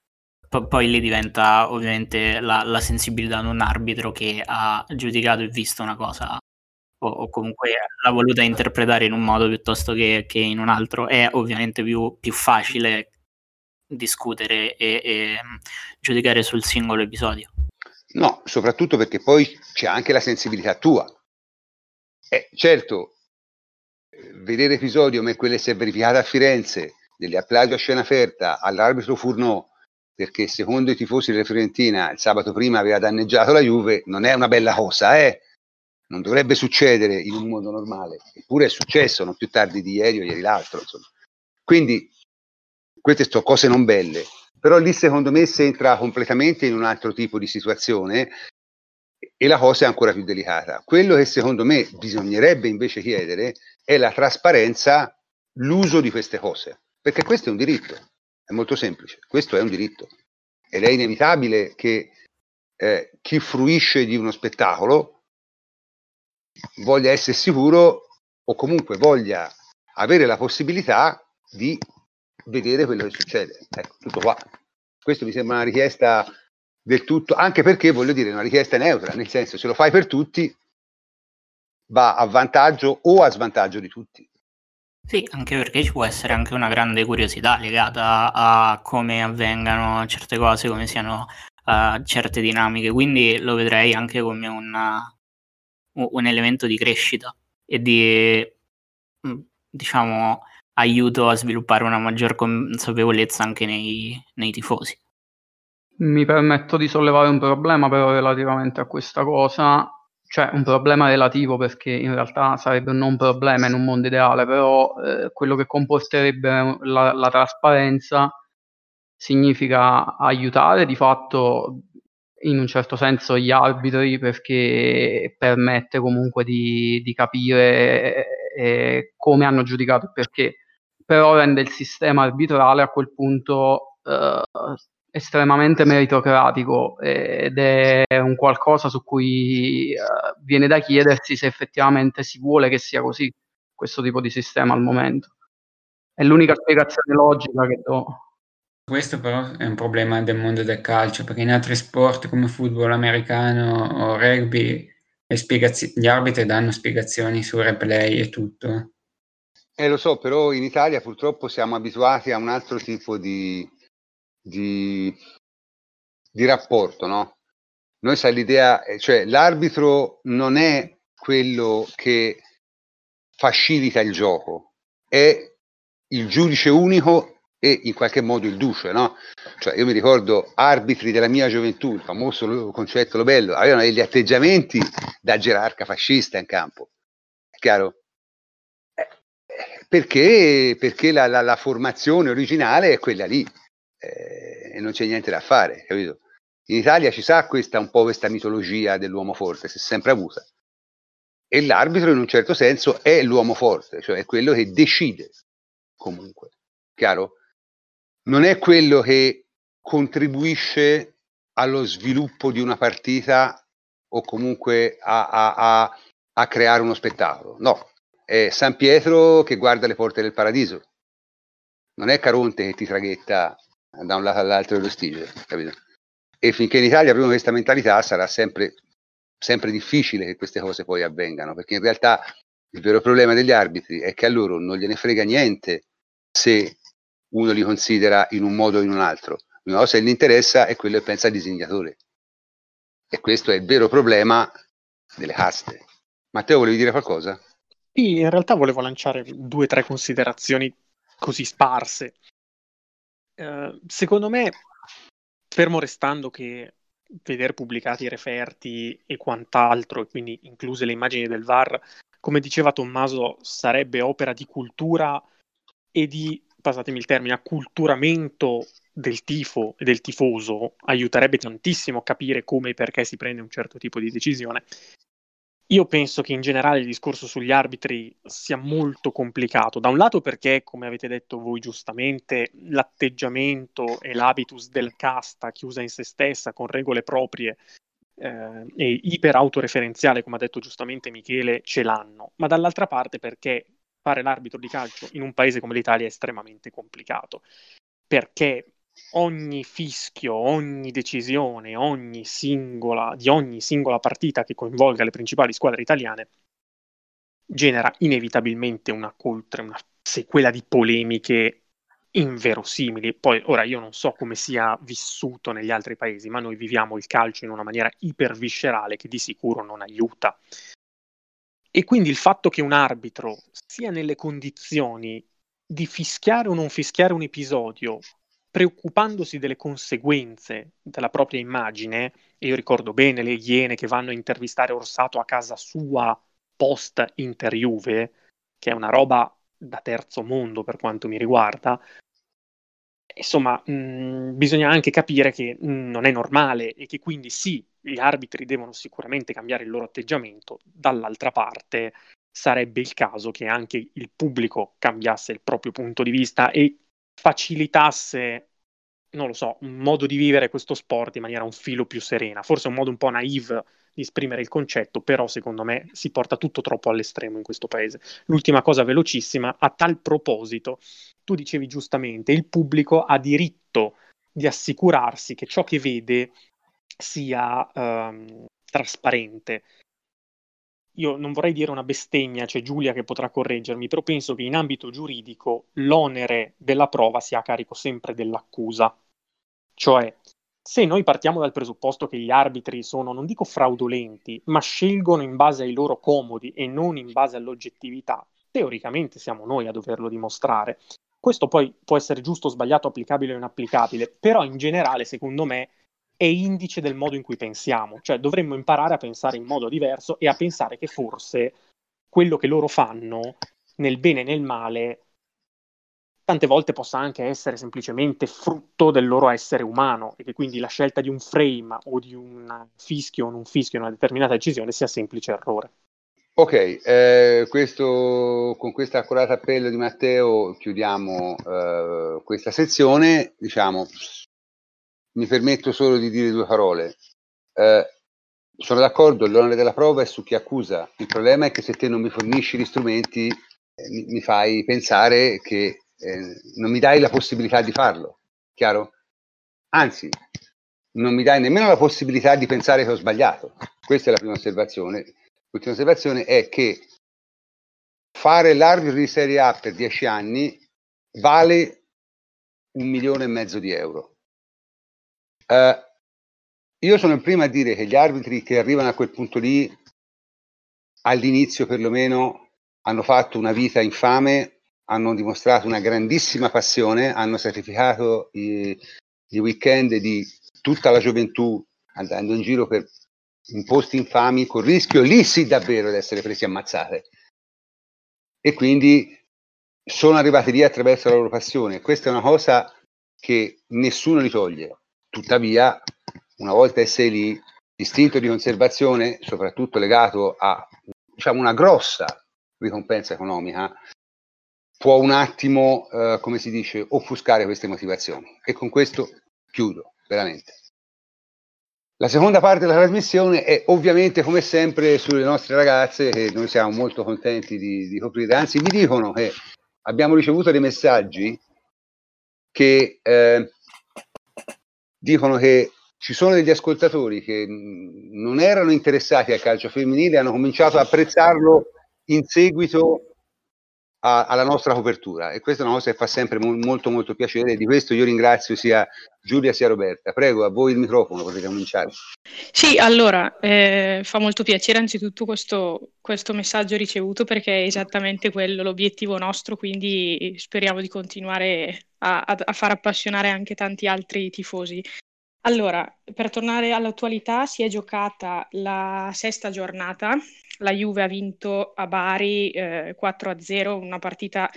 S4: P- poi lì diventa ovviamente la, la, sensibilità di un arbitro che ha giudicato e visto una cosa o, o, comunque l'ha voluta interpretare in un modo piuttosto che, che in un altro. È ovviamente più, più facile discutere e, e, giudicare sul singolo episodio.
S1: No, soprattutto perché poi c'è anche la sensibilità tua. Eh, certo, vedere episodi come quello che si è verificato a Firenze, delle applausi a scena aperta all'arbitro Furnò, perché secondo i tifosi della Fiorentina il sabato prima aveva danneggiato la Juve, non è una bella cosa, eh? Non dovrebbe succedere in un mondo normale, eppure è successo non più tardi di ieri o ieri l'altro. Insomma. Quindi queste sono cose non belle, però lì secondo me si entra completamente in un altro tipo di situazione e la cosa è ancora più delicata. Quello che secondo me bisognerebbe invece chiedere è la trasparenza, l'uso di queste cose, perché questo è un diritto è molto semplice, questo è un diritto. Ed è inevitabile che eh, chi fruisce di uno spettacolo voglia essere sicuro o comunque voglia avere la possibilità di vedere quello che succede. Ecco, tutto qua. Questo mi sembra una richiesta del tutto, anche perché voglio dire, una richiesta neutra, nel senso se lo fai per tutti va a vantaggio o a svantaggio di tutti.
S4: Sì, anche perché ci può essere anche una grande curiosità legata a come avvengano certe cose, come siano uh, certe dinamiche, quindi lo vedrei anche come una, un elemento di crescita e di, mm, diciamo, aiuto a sviluppare una maggior consapevolezza anche nei, nei tifosi.
S2: Mi permetto di sollevare un problema però relativamente a questa cosa cioè un problema relativo perché in realtà sarebbe un non problema in un mondo ideale, però eh, quello che comporterebbe la, la, trasparenza significa aiutare di fatto in un certo senso gli arbitri perché permette comunque di, di capire eh, come hanno giudicato perché, però rende il sistema arbitrale a quel punto eh, estremamente meritocratico ed è un qualcosa su cui uh, viene da chiedersi se effettivamente si vuole che sia così questo tipo di sistema al momento. È l'unica spiegazione logica che do.
S8: Questo però è un problema del mondo del calcio, perché in altri sport come football americano o rugby gli arbitri danno spiegazioni su replay e tutto.
S1: Eh lo so, però in Italia purtroppo siamo abituati a un altro tipo di, di, di rapporto, no? Noi sai l'idea, eh, cioè l'arbitro non è quello che facilita il gioco, è il giudice unico e in qualche modo il duce, no? Cioè io mi ricordo arbitri della mia gioventù, il famoso concetto Lobello, avevano degli atteggiamenti da gerarca fascista in campo, è chiaro? Perché, perché la, la, la formazione originale è quella lì eh, e non c'è niente da fare, capito? In Italia ci sa questa un po' questa mitologia dell'uomo forte, si è sempre avuta. E l'arbitro in un certo senso è l'uomo forte, cioè è quello che decide comunque, chiaro? Non è quello che contribuisce allo sviluppo di una partita o comunque a, a, a, a creare uno spettacolo. No, è San Pietro che guarda le porte del paradiso. Non è Caronte che ti traghetta da un lato all'altro dello Stige, capito? E finché in Italia abbiamo questa mentalità sarà sempre, sempre difficile che queste cose poi avvengano, perché in realtà il vero problema degli arbitri è che a loro non gliene frega niente se uno li considera in un modo o in un altro. L'unica cosa che gli interessa è quello che pensa il disegnatore. E questo è il vero problema delle caste. Matteo, volevi dire qualcosa?
S6: In realtà volevo lanciare due o tre considerazioni così sparse. Eh, secondo me, fermo restando che vedere pubblicati i referti e quant'altro, e quindi incluse le immagini del VAR, come diceva Tommaso, sarebbe opera di cultura e di, passatemi il termine, acculturamento del tifo e del tifoso, aiuterebbe tantissimo a capire come e perché si prende un certo tipo di decisione. Io penso che in generale il discorso sugli arbitri sia molto complicato. Da un lato perché, come avete detto voi giustamente, l'atteggiamento e l'habitus del casta chiusa in se stessa con regole proprie eh, e iper autoreferenziale, come ha detto giustamente Michele, ce l'hanno. Ma dall'altra parte perché fare l'arbitro di calcio in un paese come l'Italia è estremamente complicato. Perché ogni fischio, ogni decisione, ogni singola, di ogni singola partita che coinvolga le principali squadre italiane genera inevitabilmente una coltre, una sequela di polemiche inverosimili. Poi ora io non so come sia vissuto negli altri paesi, ma noi viviamo il calcio in una maniera iperviscerale che di sicuro non aiuta. E quindi il fatto che un arbitro sia nelle condizioni di fischiare o non fischiare un episodio preoccupandosi delle conseguenze della propria immagine, e io ricordo bene le iene che vanno a intervistare Orsato a casa sua post Inter che è una roba da terzo mondo per quanto mi riguarda, insomma, mh, bisogna anche capire che mh, non è normale e che quindi sì, gli arbitri devono sicuramente cambiare il loro atteggiamento, dall'altra parte sarebbe il caso che anche il pubblico cambiasse il proprio punto di vista e facilitasse, non lo so, un modo di vivere questo sport in maniera un filo più serena. Forse un modo un po' naive di esprimere il concetto, però secondo me si porta tutto troppo all'estremo in questo paese. L'ultima cosa velocissima, a tal proposito, tu dicevi giustamente, il pubblico ha diritto di assicurarsi che ciò che vede sia um, trasparente io non vorrei dire una bestemmia, c'è Giulia che potrà correggermi, però penso che in ambito giuridico l'onere della prova sia a carico sempre dell'accusa. Cioè, se noi partiamo dal presupposto che gli arbitri sono, non dico fraudolenti, ma scelgono in base ai loro comodi e non in base all'oggettività, teoricamente siamo noi a doverlo dimostrare. Questo poi può essere giusto, sbagliato, applicabile o inapplicabile, però in generale, secondo me, è indice del modo in cui pensiamo, cioè dovremmo imparare a pensare in modo diverso e a pensare che forse quello che loro fanno, nel bene e nel male, tante volte possa anche essere semplicemente frutto del loro essere umano e che quindi la scelta di un frame o di un fischio o non fischio in una determinata decisione sia semplice errore.
S1: Ok, eh, questo, con questo accurato appello di Matteo chiudiamo eh, questa sezione. Diciamo, mi permetto solo di dire due parole. Eh, sono d'accordo, l'onere della prova è su chi accusa. Il problema è che se te non mi fornisci gli strumenti, eh, mi, mi, fai pensare che eh, non mi dai la possibilità di farlo. Chiaro? Anzi, non mi dai nemmeno la possibilità di pensare che ho sbagliato. Questa è la prima osservazione. L'ultima osservazione è che fare l'arbitro di Serie A per dieci anni vale un milione e mezzo di euro Uh, io sono il primo a dire che gli arbitri che arrivano a quel punto lì, all'inizio perlomeno, hanno fatto una vita infame, hanno dimostrato una grandissima passione, hanno sacrificato i, i weekend di tutta la gioventù andando in giro per in posti infami, con rischio lì sì davvero di essere presi ammazzate. E quindi sono arrivati lì attraverso la loro passione. Questa è una cosa che nessuno li toglie. Tuttavia, una volta essere lì, l'istinto di conservazione, soprattutto legato a diciamo, una grossa ricompensa economica, può un attimo, eh, come si dice, offuscare queste motivazioni. E con questo chiudo, veramente. La seconda parte della trasmissione è ovviamente, come sempre, sulle nostre ragazze, che noi siamo molto contenti di, di coprire. Anzi, mi dicono che abbiamo ricevuto dei messaggi che eh, dicono che ci sono degli ascoltatori che non erano interessati al calcio femminile hanno cominciato a apprezzarlo in seguito a, alla nostra copertura e questa è una cosa che fa sempre mo- molto molto piacere di questo io ringrazio sia Giulia sia Roberta. Prego, a voi il microfono, potete cominciare.
S3: Sì, allora, eh, fa molto piacere anzitutto questo, questo messaggio ricevuto perché è esattamente quello l'obiettivo nostro, quindi speriamo di continuare a, a far appassionare anche tanti altri tifosi. Allora, per tornare all'attualità, si è giocata la sesta giornata la Juve ha vinto a Bari eh, 4-0, una partita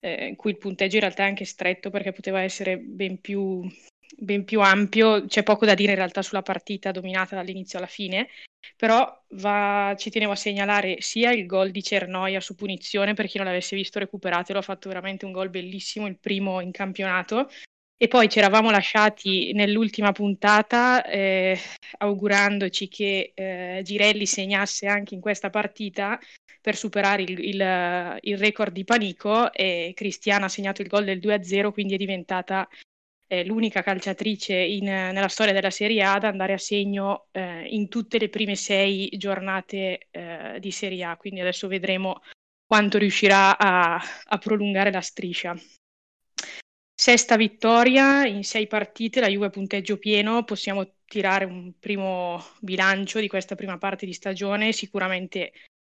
S3: eh, in cui il punteggio in realtà è anche stretto perché poteva essere ben più, ben più ampio. C'è poco da dire in realtà sulla partita dominata dall'inizio alla fine, però va, ci tenevo a segnalare sia il gol di Cernoia su punizione, per chi non l'avesse visto recuperatelo, ha fatto veramente un gol bellissimo, il primo in campionato, e poi ci eravamo lasciati nell'ultima puntata eh, augurandoci che eh, Girelli segnasse anche in questa partita per superare il, il, il, record di Panico e Cristiana ha segnato il gol del 2-0, quindi è diventata eh, l'unica calciatrice in, nella storia della Serie A ad andare a segno eh, in tutte le prime sei giornate eh, di Serie A, quindi adesso vedremo quanto riuscirà a, a prolungare la striscia. Sesta vittoria in sei partite, la Juve punteggio pieno, possiamo tirare un primo bilancio di questa prima parte di stagione, sicuramente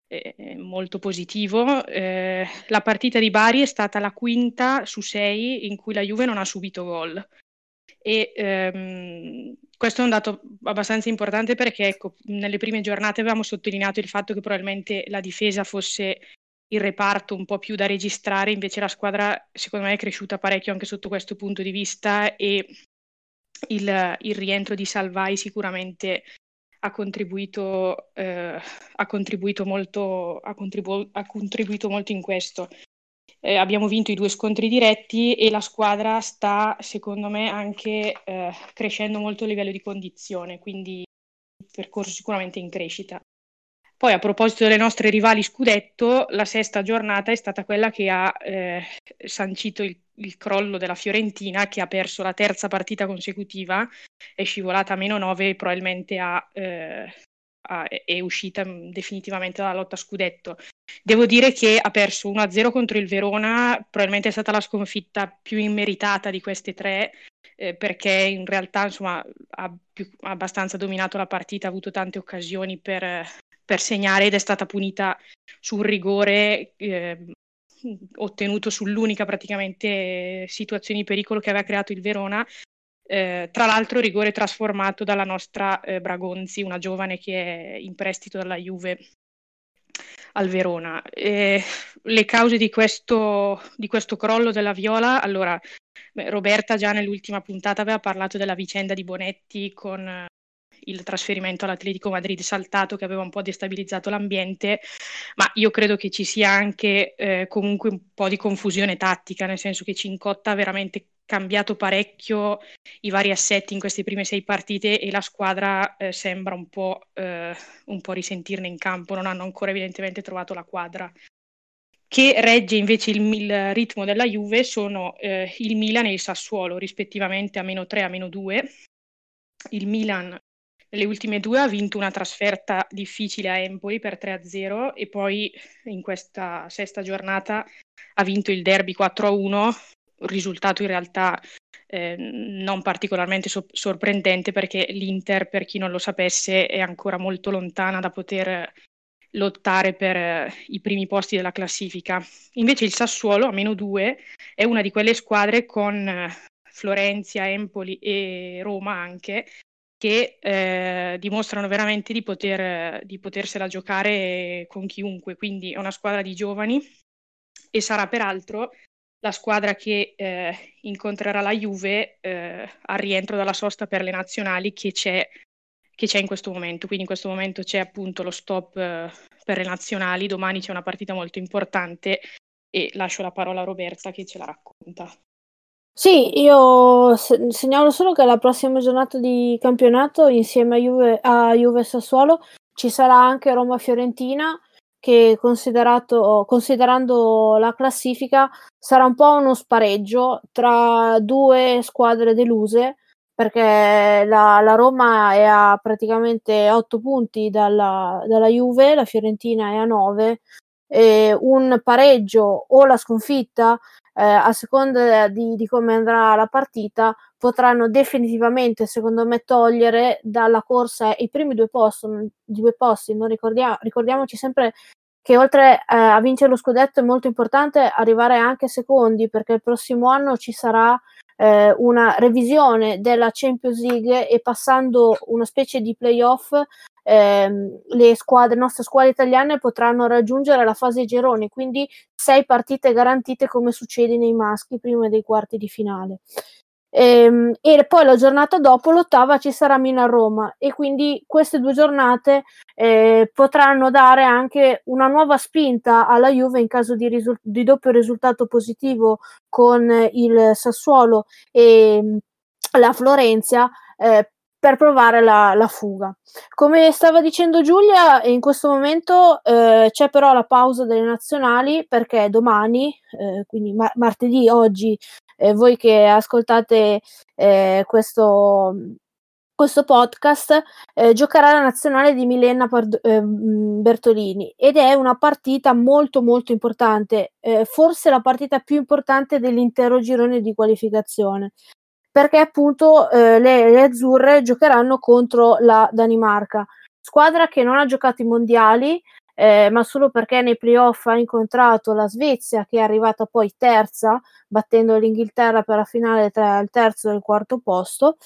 S3: eh, molto positivo. Eh, la partita di Bari è stata la quinta su sei in cui la Juve non ha subito gol. E ehm, questo è un dato abbastanza importante perché ecco, nelle prime giornate avevamo sottolineato il fatto che probabilmente la difesa fosse il reparto un po' più da registrare, invece la squadra secondo me è cresciuta parecchio anche sotto questo punto di vista e il, il rientro di Salvai sicuramente ha contribuito, eh, ha contribuito, molto, ha contribu- ha contribuito molto in questo. Eh, abbiamo vinto i due scontri diretti e la squadra sta, secondo me, anche eh, crescendo molto a livello di condizione, quindi un percorso sicuramente in crescita. Poi a proposito delle nostre rivali scudetto, la sesta giornata è stata quella che ha eh, sancito il, il, crollo della Fiorentina, che ha perso la terza partita consecutiva, è scivolata a meno 9 e probabilmente ha, eh, ha, è uscita definitivamente dalla lotta scudetto. Devo dire che ha perso 1-0 contro il Verona, probabilmente è stata la sconfitta più immeritata di queste tre, eh, perché in realtà insomma, ha, più, abbastanza dominato la partita, ha avuto tante occasioni per, per segnare ed è stata punita su un rigore eh, ottenuto sull'unica praticamente situazione di pericolo che aveva creato il Verona. Eh, tra l'altro rigore trasformato dalla nostra eh, Bragonzi, una giovane che è in prestito dalla Juve al Verona. Eh, le cause di questo, di questo, crollo della Viola, allora Roberta già nell'ultima puntata aveva parlato della vicenda di Bonetti con il trasferimento all'Atletico Madrid saltato che aveva un po' destabilizzato l'ambiente, ma io credo che ci sia anche eh, comunque un po' di confusione tattica, nel senso che Cincotta ha veramente cambiato parecchio i vari assetti in queste prime sei partite e la squadra eh, sembra un po', eh, un po' risentirne in campo, non hanno ancora evidentemente trovato la quadra che regge invece il, il, ritmo della Juve sono eh, il Milan e il Sassuolo, rispettivamente a meno 3 a meno 2. Il Milan nelle ultime due ha vinto una trasferta difficile a Empoli per 3-0 e poi in questa sesta giornata ha vinto il derby 4-1, risultato in realtà eh, non particolarmente so- sorprendente perché l'Inter, per chi non lo sapesse, è ancora molto lontana da poter lottare per eh, i primi posti della classifica. Invece il Sassuolo, a meno 2, è una di quelle squadre con eh, Florenzia, Empoli e Roma anche, che eh, dimostrano veramente di, poter, di potersela giocare con chiunque, quindi è una squadra di giovani e sarà peraltro la squadra che eh, incontrerà la Juve eh, al rientro dalla sosta per le nazionali che c'è, che c'è, in questo momento. Quindi in questo momento c'è appunto lo stop eh, per le nazionali, domani c'è una partita molto importante e lascio la parola a Roberta che ce la racconta.
S5: Sì, io se- segnalo solo che la prossima giornata di campionato, insieme a Juve, a Juve Sassuolo, ci sarà anche Roma-Fiorentina, che considerando la classifica sarà un po' uno spareggio tra due squadre deluse, perché la, la Roma è a praticamente 8 punti dalla, dalla Juve, la Fiorentina è a 9, e un pareggio o la sconfitta eh, a seconda di, di, come andrà la partita, potranno definitivamente, secondo me, togliere dalla corsa i primi due posti. Due posti non ricordia- ricordiamoci sempre che oltre eh, a vincere lo scudetto è molto importante arrivare anche secondi, perché il prossimo anno ci sarà eh, una revisione della Champions League e passando una specie di playoff ehm, le, squadre, nostre squadre italiane potranno raggiungere la fase gironi, quindi sei partite garantite come succede nei maschi prima dei quarti di finale. E, ehm, e, poi la giornata dopo, l'ottava, ci sarà Milan-Roma e quindi queste due giornate eh, potranno dare anche una nuova spinta alla Juve in caso di, risul- di doppio risultato positivo con il Sassuolo e mm, la Florenza eh, per provare la, la, fuga. Come stava dicendo Giulia, in questo momento eh, c'è però la pausa delle nazionali perché domani, eh, quindi ma- martedì, oggi, eh, voi che ascoltate eh, questo, questo podcast, eh, giocherà la nazionale di Milena Pard- eh, Bertolini ed è una partita molto molto importante, forse la partita più importante dell'intero girone di qualificazione perché appunto eh, le, le, azzurre giocheranno contro la Danimarca, squadra che non ha giocato i mondiali, eh, ma solo perché nei playoff ha incontrato la Svezia che è arrivata poi terza, battendo l'Inghilterra per la finale tra il terzo e il quarto posto,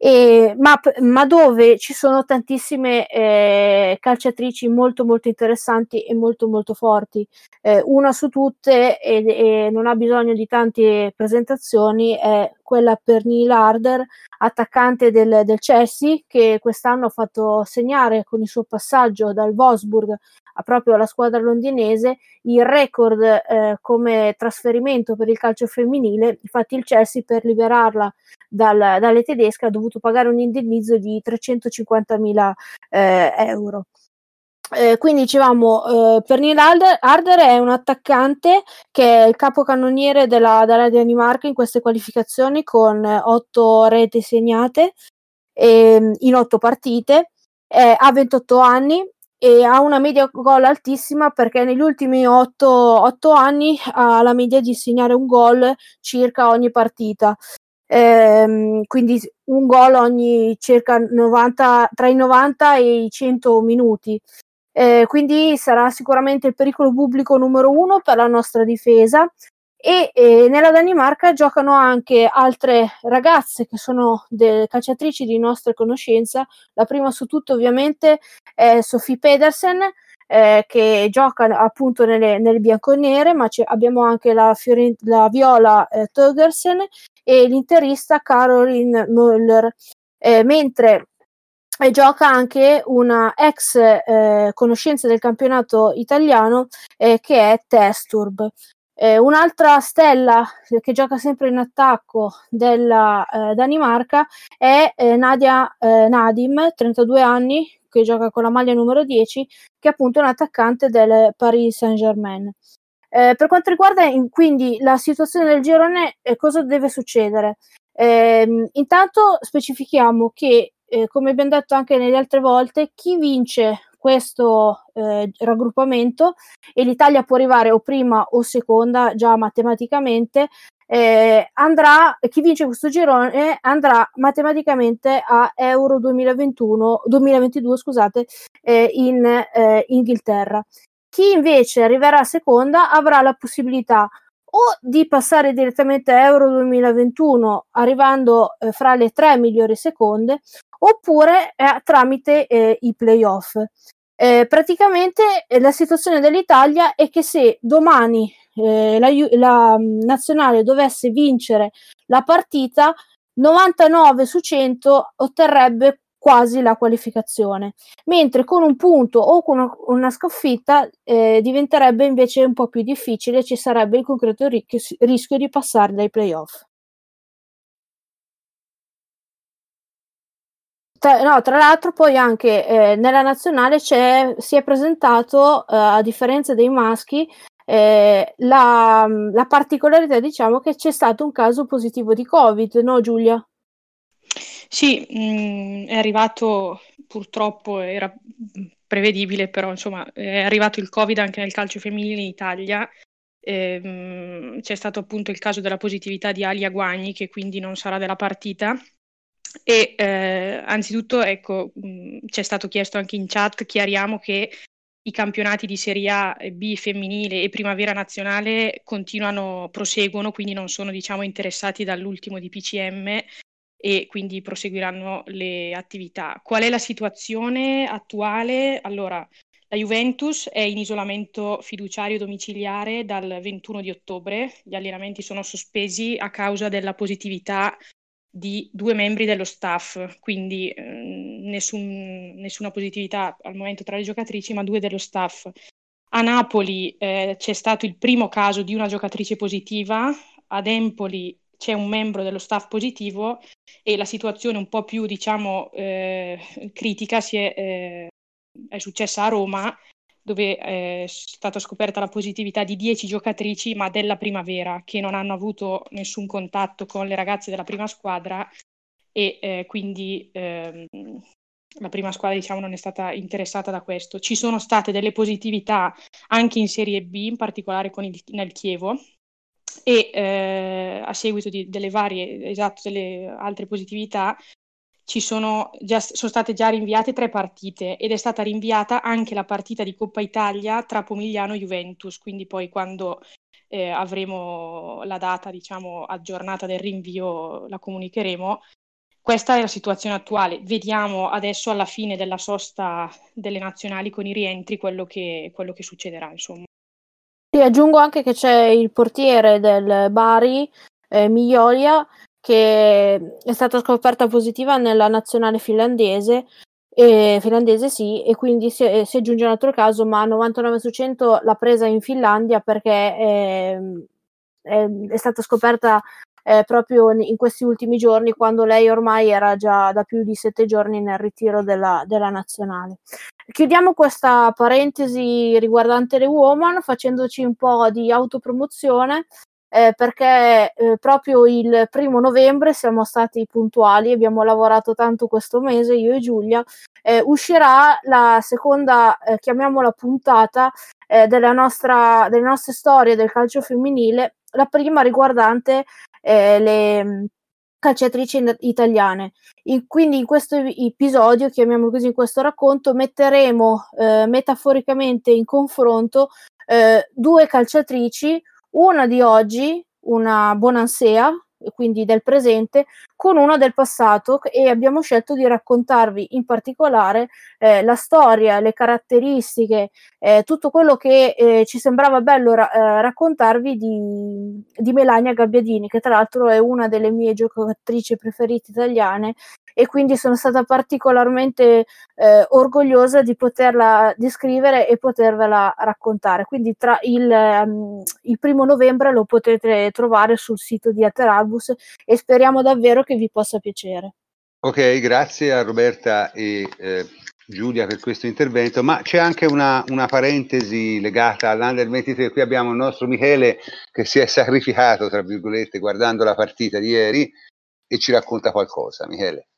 S5: e, ma, ma, dove ci sono tantissime eh, calciatrici molto molto interessanti e molto molto forti. Eh, una su tutte, e, e, non ha bisogno di tante presentazioni, è quella per Neil Harder, attaccante del, del Chelsea, che quest'anno ha fatto segnare con il suo passaggio dal Wolfsburg proprio alla squadra londinese il record eh, come trasferimento per il calcio femminile. Infatti il Chelsea per liberarla dal, dalle tedesche ha dovuto pagare un indennizzo di 350.000 eh, euro. Eh, quindi dicevamo, eh, Pernil Harder, Harder, è un attaccante che è il capocannoniere della, della Danimarca in queste qualificazioni con otto reti segnate eh, in otto partite, ha 28 anni e ha una media gol altissima perché negli ultimi 8, 8 anni ha la media di segnare un gol circa ogni partita ehm, quindi un gol ogni circa 90, tra i 90 e i 100 minuti. Eh, quindi sarà sicuramente il pericolo pubblico numero uno per la nostra difesa e eh, nella Danimarca giocano anche altre ragazze che sono delle calciatrici di nostra conoscenza. La prima su tutto ovviamente è Sofie Pedersen eh, che gioca appunto nelle, nelle bianconere, ma abbiamo anche la, Fiorent- la Viola eh, Togersen e l'interista Caroline Müller, eh, mentre eh, gioca anche una ex eh, conoscenza del campionato italiano eh, che è Testurb. Eh, un'altra stella che gioca sempre in attacco della eh, Danimarca è eh, Nadia Nadim, 32 anni, che gioca con la maglia numero 10, che è appunto un attaccante del Paris Saint-Germain. Eh, per quanto riguarda in, quindi la situazione del girone, eh, cosa deve succedere? Eh, intanto specifichiamo che, eh, come abbiamo detto anche nelle altre volte, chi vince questo eh, raggruppamento e l'Italia può arrivare o prima o seconda già matematicamente eh, andrà, chi vince questo girone andrà matematicamente a Euro 2021, 2022 scusate, eh, in eh, Inghilterra. Chi invece arriverà seconda avrà la possibilità o di passare direttamente a Euro 2021 arrivando eh, fra le tre migliori seconde oppure eh, tramite eh, i playoff. Eh, praticamente eh, la situazione dell'Italia è che se domani eh, la, la, nazionale dovesse vincere la partita, 99 su 100 otterrebbe quasi la qualificazione, mentre con un punto o con una, sconfitta eh, diventerebbe invece un po' più difficile, ci sarebbe il concreto ri- rischio di passare dai playoff. Tra, no, tra l'altro poi anche eh, nella nazionale si è presentato, eh, a differenza dei maschi, eh, la, la, particolarità diciamo che c'è stato un caso positivo di Covid, no Giulia?
S3: Sì, mh, è arrivato purtroppo, era prevedibile, però insomma è arrivato il Covid anche nel calcio femminile in Italia. Ehm, c'è stato appunto il caso della positività di Alia Guagni, che quindi non sarà della partita. E eh, anzitutto, ecco, mh, ci è stato chiesto anche in chat, chiariamo che i campionati di Serie A B femminile e primavera nazionale continuano, proseguono, quindi non sono diciamo, interessati dall'ultimo di PCM e quindi proseguiranno le attività. Qual è la situazione attuale? Allora, la Juventus è in isolamento fiduciario domiciliare dal 21 di ottobre, gli allenamenti sono sospesi a causa della positività di due membri dello staff, quindi eh, nessun, nessuna positività al momento tra le giocatrici, ma due dello staff. A Napoli eh, c'è stato il primo caso di una giocatrice positiva, ad Empoli c'è un membro dello staff positivo e la situazione un po' più, diciamo, eh, critica è, eh, è, successa a Roma, dove è stata scoperta la positività di 10 giocatrici, ma della primavera, che non hanno avuto nessun contatto con le ragazze della prima squadra e eh, quindi ehm, la prima squadra diciamo, non è stata interessata da questo. Ci sono state delle positività anche in Serie B, in particolare con il, nel Chievo, e eh, a seguito di, delle varie, esatto, delle altre positività, ci sono, già, sono state già rinviate tre partite ed è stata rinviata anche la partita di Coppa Italia tra Pomigliano e Juventus, quindi poi quando eh, avremo la data diciamo, aggiornata del rinvio la comunicheremo. Questa è la situazione attuale. Vediamo adesso alla fine della sosta delle nazionali con i rientri quello che, quello che succederà. Insomma.
S5: Sì, aggiungo anche che c'è il portiere del Bari, eh, Miglioria, che è stata scoperta positiva nella nazionale finlandese, eh, finlandese sì, e quindi si, si, aggiunge un altro caso, ma 99 su 100 l'ha presa in Finlandia perché è, è, è stata scoperta eh, proprio in questi ultimi giorni, quando lei ormai era già da più di sette giorni nel ritiro della, della nazionale. Chiudiamo questa parentesi riguardante le woman facendoci un po' di autopromozione. Eh, perché eh, proprio il primo novembre siamo stati puntuali, abbiamo lavorato tanto questo mese, io e Giulia, eh, uscirà la seconda, eh, chiamiamola puntata, eh, nostra, delle nostre storie del calcio femminile, la prima riguardante eh, le calciatrici italiane. In, quindi in questo episodio, chiamiamolo così, in questo racconto, metteremo eh, metaforicamente in confronto eh, due calciatrici, una di oggi, una Bonansea, quindi del presente, con una del passato e abbiamo scelto di raccontarvi in particolare eh, la storia, le caratteristiche, eh, tutto quello che eh, ci sembrava bello ra- eh, raccontarvi di, di, Melania Gabbiadini, che tra l'altro è una delle mie giocatrici preferite italiane e quindi sono stata particolarmente eh, orgogliosa di poterla descrivere e potervela raccontare. Quindi tra il, um, il primo novembre lo potete trovare sul sito di Aterabus e speriamo davvero che vi possa piacere.
S1: Ok, grazie a Roberta e eh, Giulia per questo intervento, ma c'è anche una, una parentesi legata all'Under 23. Qui abbiamo il nostro Michele che si è sacrificato, tra virgolette, guardando la partita di ieri e ci racconta qualcosa. Michele.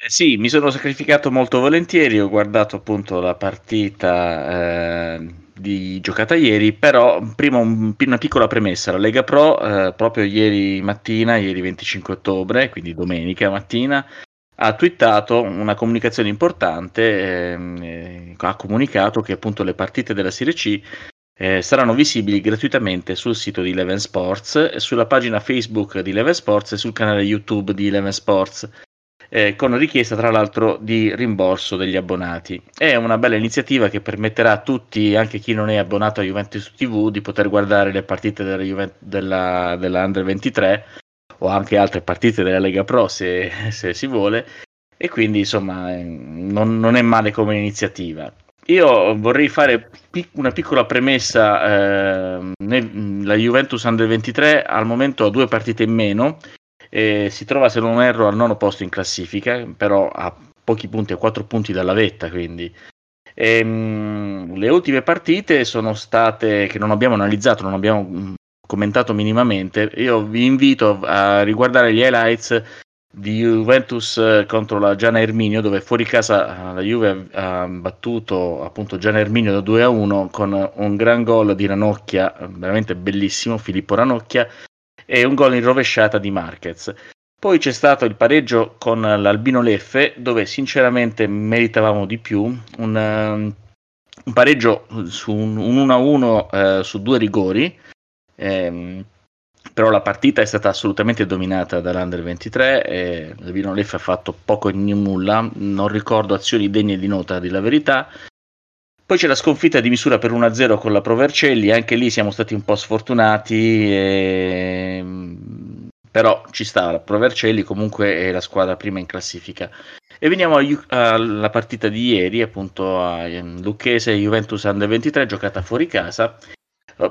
S7: Eh sì, mi sono sacrificato molto volentieri, ho guardato appunto la partita eh, di giocata ieri, però prima un, una piccola premessa, la Lega Pro eh, proprio ieri mattina, ieri 25 ottobre, quindi domenica mattina, ha twittato una comunicazione importante, ehm, eh, ha comunicato che appunto le partite della Serie C eh, saranno visibili gratuitamente sul sito di Eleven Sports, sulla pagina Facebook di Eleven Sports e sul canale YouTube di Eleven Sports eh, con richiesta tra l'altro di rimborso degli abbonati. È una bella iniziativa che permetterà a tutti, anche chi non è abbonato a Juventus TV, di poter guardare le partite della, Juve- della, della Under 23 o anche altre partite della Lega Pro se, se si vuole e quindi insomma non, non, è male come iniziativa. Io vorrei fare pic- una piccola premessa, eh, la Juventus Under 23 al momento ha due partite in meno e si trova, se non erro, al nono posto in classifica, però a pochi punti, a quattro punti dalla vetta. Quindi. E, mh, le ultime partite sono state che non abbiamo analizzato, non abbiamo commentato minimamente. Io vi invito a riguardare gli highlights di Juventus eh, contro la Giana Erminio, dove fuori casa la Juve ha battuto appunto Giana Erminio da 2 a 1 con un gran gol di Ranocchia, veramente bellissimo, Filippo Ranocchia, e un gol in rovesciata di Marquez. Poi c'è stato il pareggio con l'Albino Leffe, dove sinceramente meritavamo di più. Un, um, un pareggio su un, un 1-1 eh, su due rigori. Ehm, però la partita è stata assolutamente dominata dall'Under 23 e l'Albino Leffe ha fatto poco e nulla, non ricordo azioni degne di nota, dire la verità. Poi c'è la sconfitta di misura per 1-0 con la Provercelli, anche lì siamo stati un po' sfortunati, e... però ci sta, la Provercelli comunque è la squadra prima in classifica. E veniamo alla partita di ieri, appunto a ehm, Lucchese Juventus Under 23, giocata fuori casa.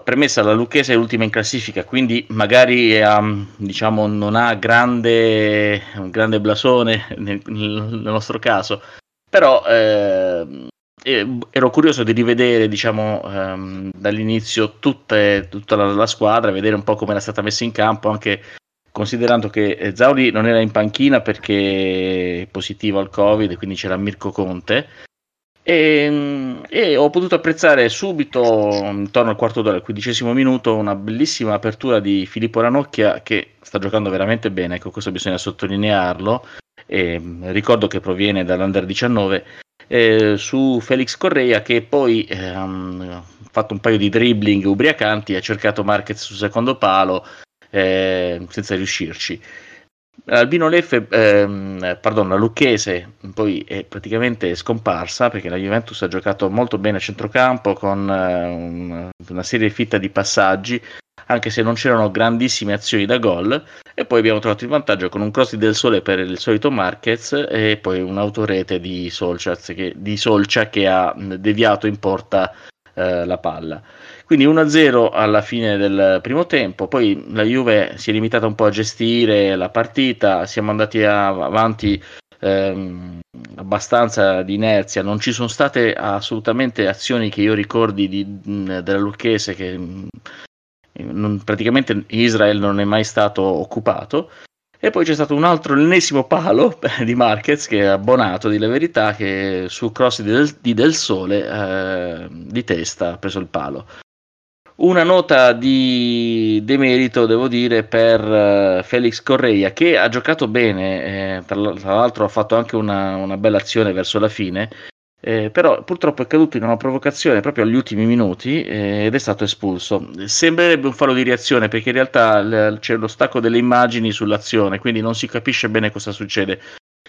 S7: Premessa, la Lucchese è l'ultima in classifica, quindi magari um, diciamo, non ha grande, un grande blasone nel, nel nostro caso, però eh, ero curioso di rivedere diciamo um, dall'inizio tutte, tutta la, la, squadra vedere un po' come era stata messa in campo anche considerando che eh, Zauri non era in panchina perché è positivo al covid quindi c'era Mirko Conte. E, e, ho potuto apprezzare subito intorno al quarto d'ora, al quindicesimo minuto una bellissima apertura di Filippo Ranocchia che sta giocando veramente bene ecco questo bisogna sottolinearlo. E, ricordo che proviene dall'Under 19 eh, su Felix Correa che poi ha fatto un paio di dribbling ubriacanti, ha cercato Marquez sul secondo palo eh, senza riuscirci. Albino Leffe, ehm, pardon, Lucchese poi è praticamente scomparsa perché la Juventus ha giocato molto bene a centrocampo con eh, un, una serie fitta di passaggi, anche se non c'erano grandissime azioni da gol. E poi abbiamo trovato il vantaggio con un cross del sole per il solito Marquez e poi un'autorete di Solcia che, di Solcia che ha deviato in porta eh, la palla. Quindi 1-0 alla fine del primo tempo, poi la Juve si è limitata un po' a gestire la partita, siamo andati avanti ehm, abbastanza di inerzia, non ci sono state assolutamente azioni che io ricordi di, della Lucchese che non, praticamente Israele non è mai stato occupato. E poi c'è stato un altro, l'ennesimo palo di Marquez che è abbonato di la verità che sul cross di Del, di del Sole eh, di testa ha preso il palo. Una nota di demerito, devo dire, per uh, Felix Correia che ha giocato bene, eh, tra, l'altro ha fatto anche una, una bella azione verso la fine, eh, però purtroppo è caduto in una provocazione proprio agli ultimi minuti eh, ed è stato espulso. Sembrerebbe un fallo di reazione perché in realtà l- c'è lo stacco delle immagini sull'azione, quindi non si capisce bene cosa succede.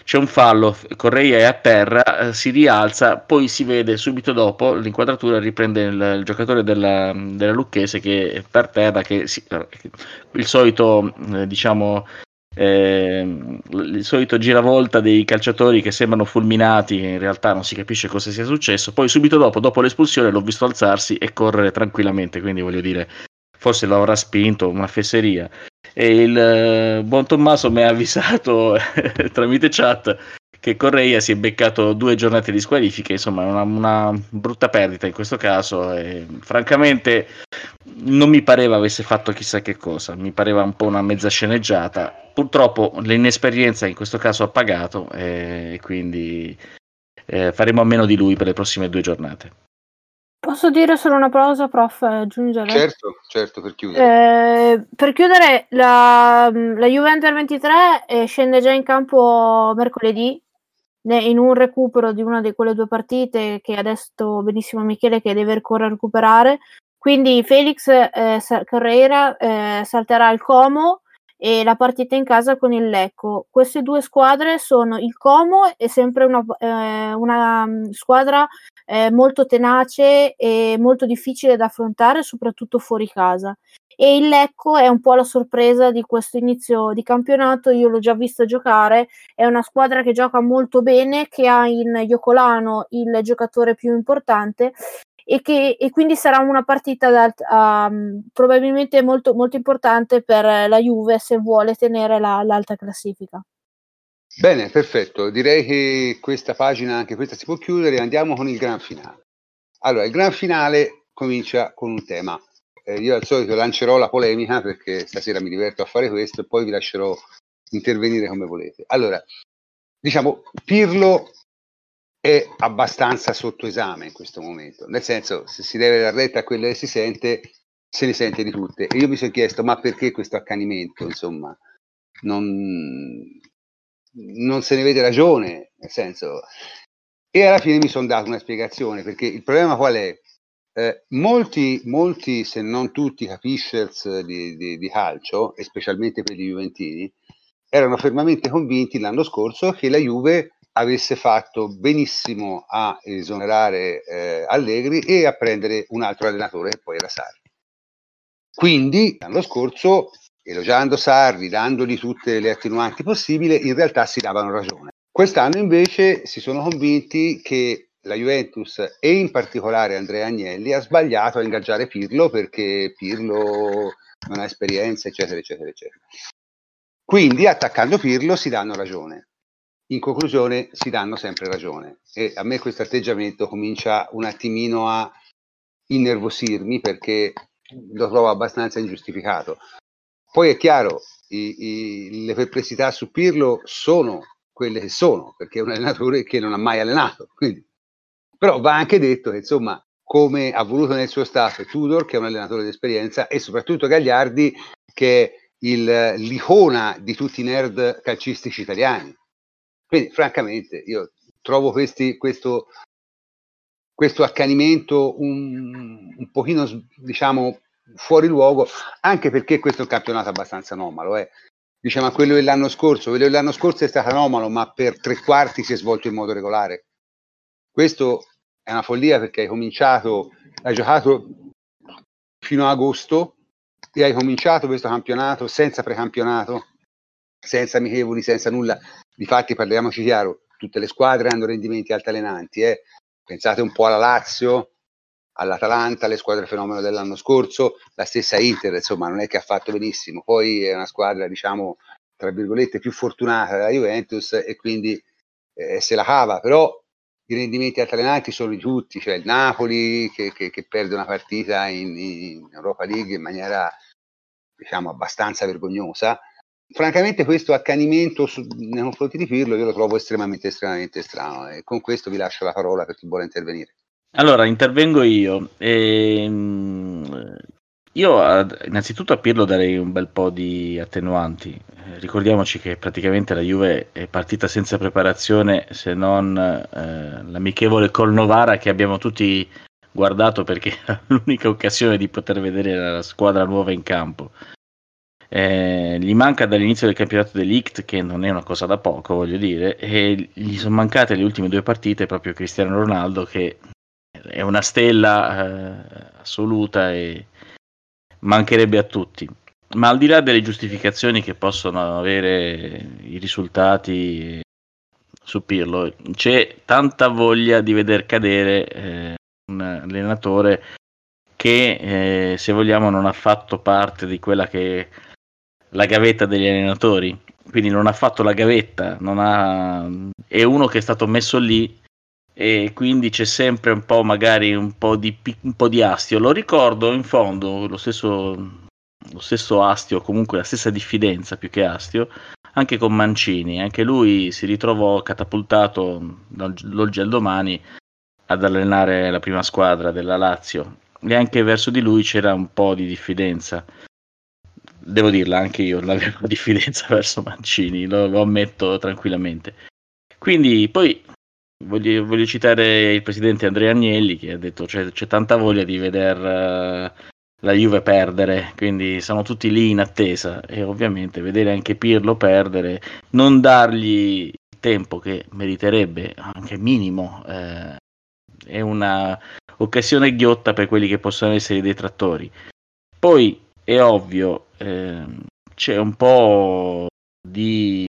S7: C'è un fallo, Correia è a terra, eh, si rialza, poi si vede subito dopo l'inquadratura riprende il, il giocatore della, della, Lucchese che è per terra, che si, eh, il solito eh, diciamo eh, il solito giravolta dei calciatori che sembrano fulminati, in realtà non si capisce cosa sia successo. Poi subito dopo, dopo l'espulsione, l'ho visto alzarsi e correre tranquillamente, quindi voglio dire, forse lo avrà spinto, una fesseria. E il eh, buon Tommaso mi ha avvisato tramite chat che Correia si è beccato due giornate di squalifiche, insomma una, una brutta perdita in questo caso e francamente non mi pareva avesse fatto chissà che cosa, mi pareva un po' una mezza sceneggiata, purtroppo l'inesperienza in questo caso ha pagato e quindi eh, faremo a meno di lui per le prossime due giornate.
S5: Posso dire solo una cosa, prof, aggiungere?
S1: Certo, certo, per chiudere.
S5: Eh, per chiudere, la, la Juventus 23 eh, scende già in campo mercoledì in un recupero di una di quelle due partite che adesso benissimo Michele che deve ancora recuperare. Quindi Felix eh, Carrera eh, salterà il Como e la partita in casa con il Lecco. Queste due squadre sono il Como è sempre una, eh, una mm, squadra eh, molto tenace e molto difficile da affrontare, soprattutto fuori casa e il Lecco è un po' la sorpresa di questo inizio di campionato, io l'ho già visto giocare, è una squadra che gioca molto bene, che ha in Iocolano il giocatore più importante e, che, e quindi sarà una partita da, um, probabilmente molto, molto importante per la Juve se vuole tenere la, l'alta classifica.
S1: Bene, perfetto. Direi che questa pagina, anche questa si può chiudere. Andiamo con il gran finale. Allora, il gran finale comincia con un tema eh, io al solito lancerò la polemica perché stasera mi diverto a fare questo e poi vi lascerò intervenire come volete. Allora, diciamo, Pirlo è abbastanza sotto esame in questo momento, nel senso, se si deve dar retta a quello che si sente, se ne sente di tutte. E io mi sono chiesto, ma perché questo accanimento, insomma, non, non se ne vede ragione, nel senso... E alla fine mi sono dato una spiegazione, perché il problema qual è? Eh, molti, molti, se non tutti, capiscers di, di, di calcio, e specialmente per gli Juventini, erano fermamente convinti l'anno scorso che la Juve avesse fatto benissimo a esonerare eh, Allegri e a prendere un altro allenatore che poi era Sarri. Quindi l'anno scorso, elogiando Sarri, dandogli tutte le attenuanti possibili, in realtà si davano ragione. Quest'anno invece si sono convinti che la Juventus e in particolare Andrea Agnelli ha sbagliato a ingaggiare Pirlo perché Pirlo non ha esperienza, eccetera, eccetera, eccetera. Quindi attaccando Pirlo si danno ragione. In conclusione si danno sempre ragione e a me questo atteggiamento comincia un attimino a innervosirmi perché lo trovo abbastanza ingiustificato. Poi è chiaro, i, i, le perplessità su Pirlo sono quelle che sono, perché è un allenatore che non ha mai allenato, quindi però va anche detto che, insomma, come ha voluto nel suo staff Tudor, che è un allenatore di esperienza, e soprattutto Gagliardi, che è il, l'icona di tutti i nerd calcistici italiani. Quindi, francamente, io trovo questi, questo, questo accanimento un, un pochino, diciamo, fuori luogo, anche perché questo è un campionato abbastanza anomalo. Eh. Diciamo quello dell'anno scorso, quello dell'anno scorso è stato anomalo, ma per tre quarti si è svolto in modo regolare. Questo è una follia perché hai cominciato, hai giocato fino a agosto e hai cominciato questo campionato senza precampionato, senza amichevoli, senza nulla. Difatti, parliamoci chiaro, tutte le squadre hanno rendimenti altalenanti. Eh. Pensate un po' alla Lazio, all'Atalanta, alle squadre fenomeno dell'anno scorso, la stessa Inter, insomma, non è che ha fatto benissimo. Poi è una squadra, diciamo, tra virgolette, più fortunata della Juventus e quindi eh, se la cava, però i rendimenti altalenanti sono di tutti, cioè il Napoli che, che, che perde una partita in, in, Europa League in maniera diciamo abbastanza vergognosa. Francamente questo accanimento su, nei confronti di Pirlo io lo trovo estremamente estremamente strano e con questo vi lascio la parola per chi vuole intervenire.
S7: Allora, intervengo io. Ehm, io innanzitutto a Pirlo darei un bel po' di attenuanti. Ricordiamoci che praticamente la Juve è partita senza preparazione se non eh, l'amichevole col Novara che abbiamo tutti guardato perché era l'unica occasione di poter vedere la squadra nuova in campo. Eh, gli manca dall'inizio del campionato dell'ICT, che non è una cosa da poco, voglio dire, e gli sono mancate le ultime due partite proprio Cristiano Ronaldo, che è una stella eh, assoluta e mancherebbe a tutti. Ma al di là delle giustificazioni che possono avere i risultati su Pirlo, c'è tanta voglia di veder cadere eh, un allenatore che, eh, se vogliamo, non ha fatto parte di quella che è la gavetta degli allenatori. Quindi non ha fatto la gavetta, ha... è uno che è stato messo lì e quindi c'è sempre un po' magari un po' di, un po di astio. Lo ricordo in fondo, lo stesso, lo stesso astio, comunque la stessa diffidenza più che astio, anche con Mancini. Anche lui si ritrovò catapultato dall'oggi al domani ad allenare la prima squadra della Lazio e anche verso di lui c'era un po' di diffidenza. Devo dirla, anche io l'avevo diffidenza verso Mancini, lo, lo ammetto tranquillamente. Quindi poi Voglio, voglio, citare il presidente Andrea Agnelli che ha detto cioè, c'è tanta voglia di vedere uh, la Juve perdere, quindi sono tutti lì in attesa e ovviamente vedere anche Pirlo perdere, non dargli il tempo che meriterebbe, anche minimo, eh, è una occasione ghiotta per quelli che possono essere i detrattori. Poi è ovvio, eh, c'è un po' di,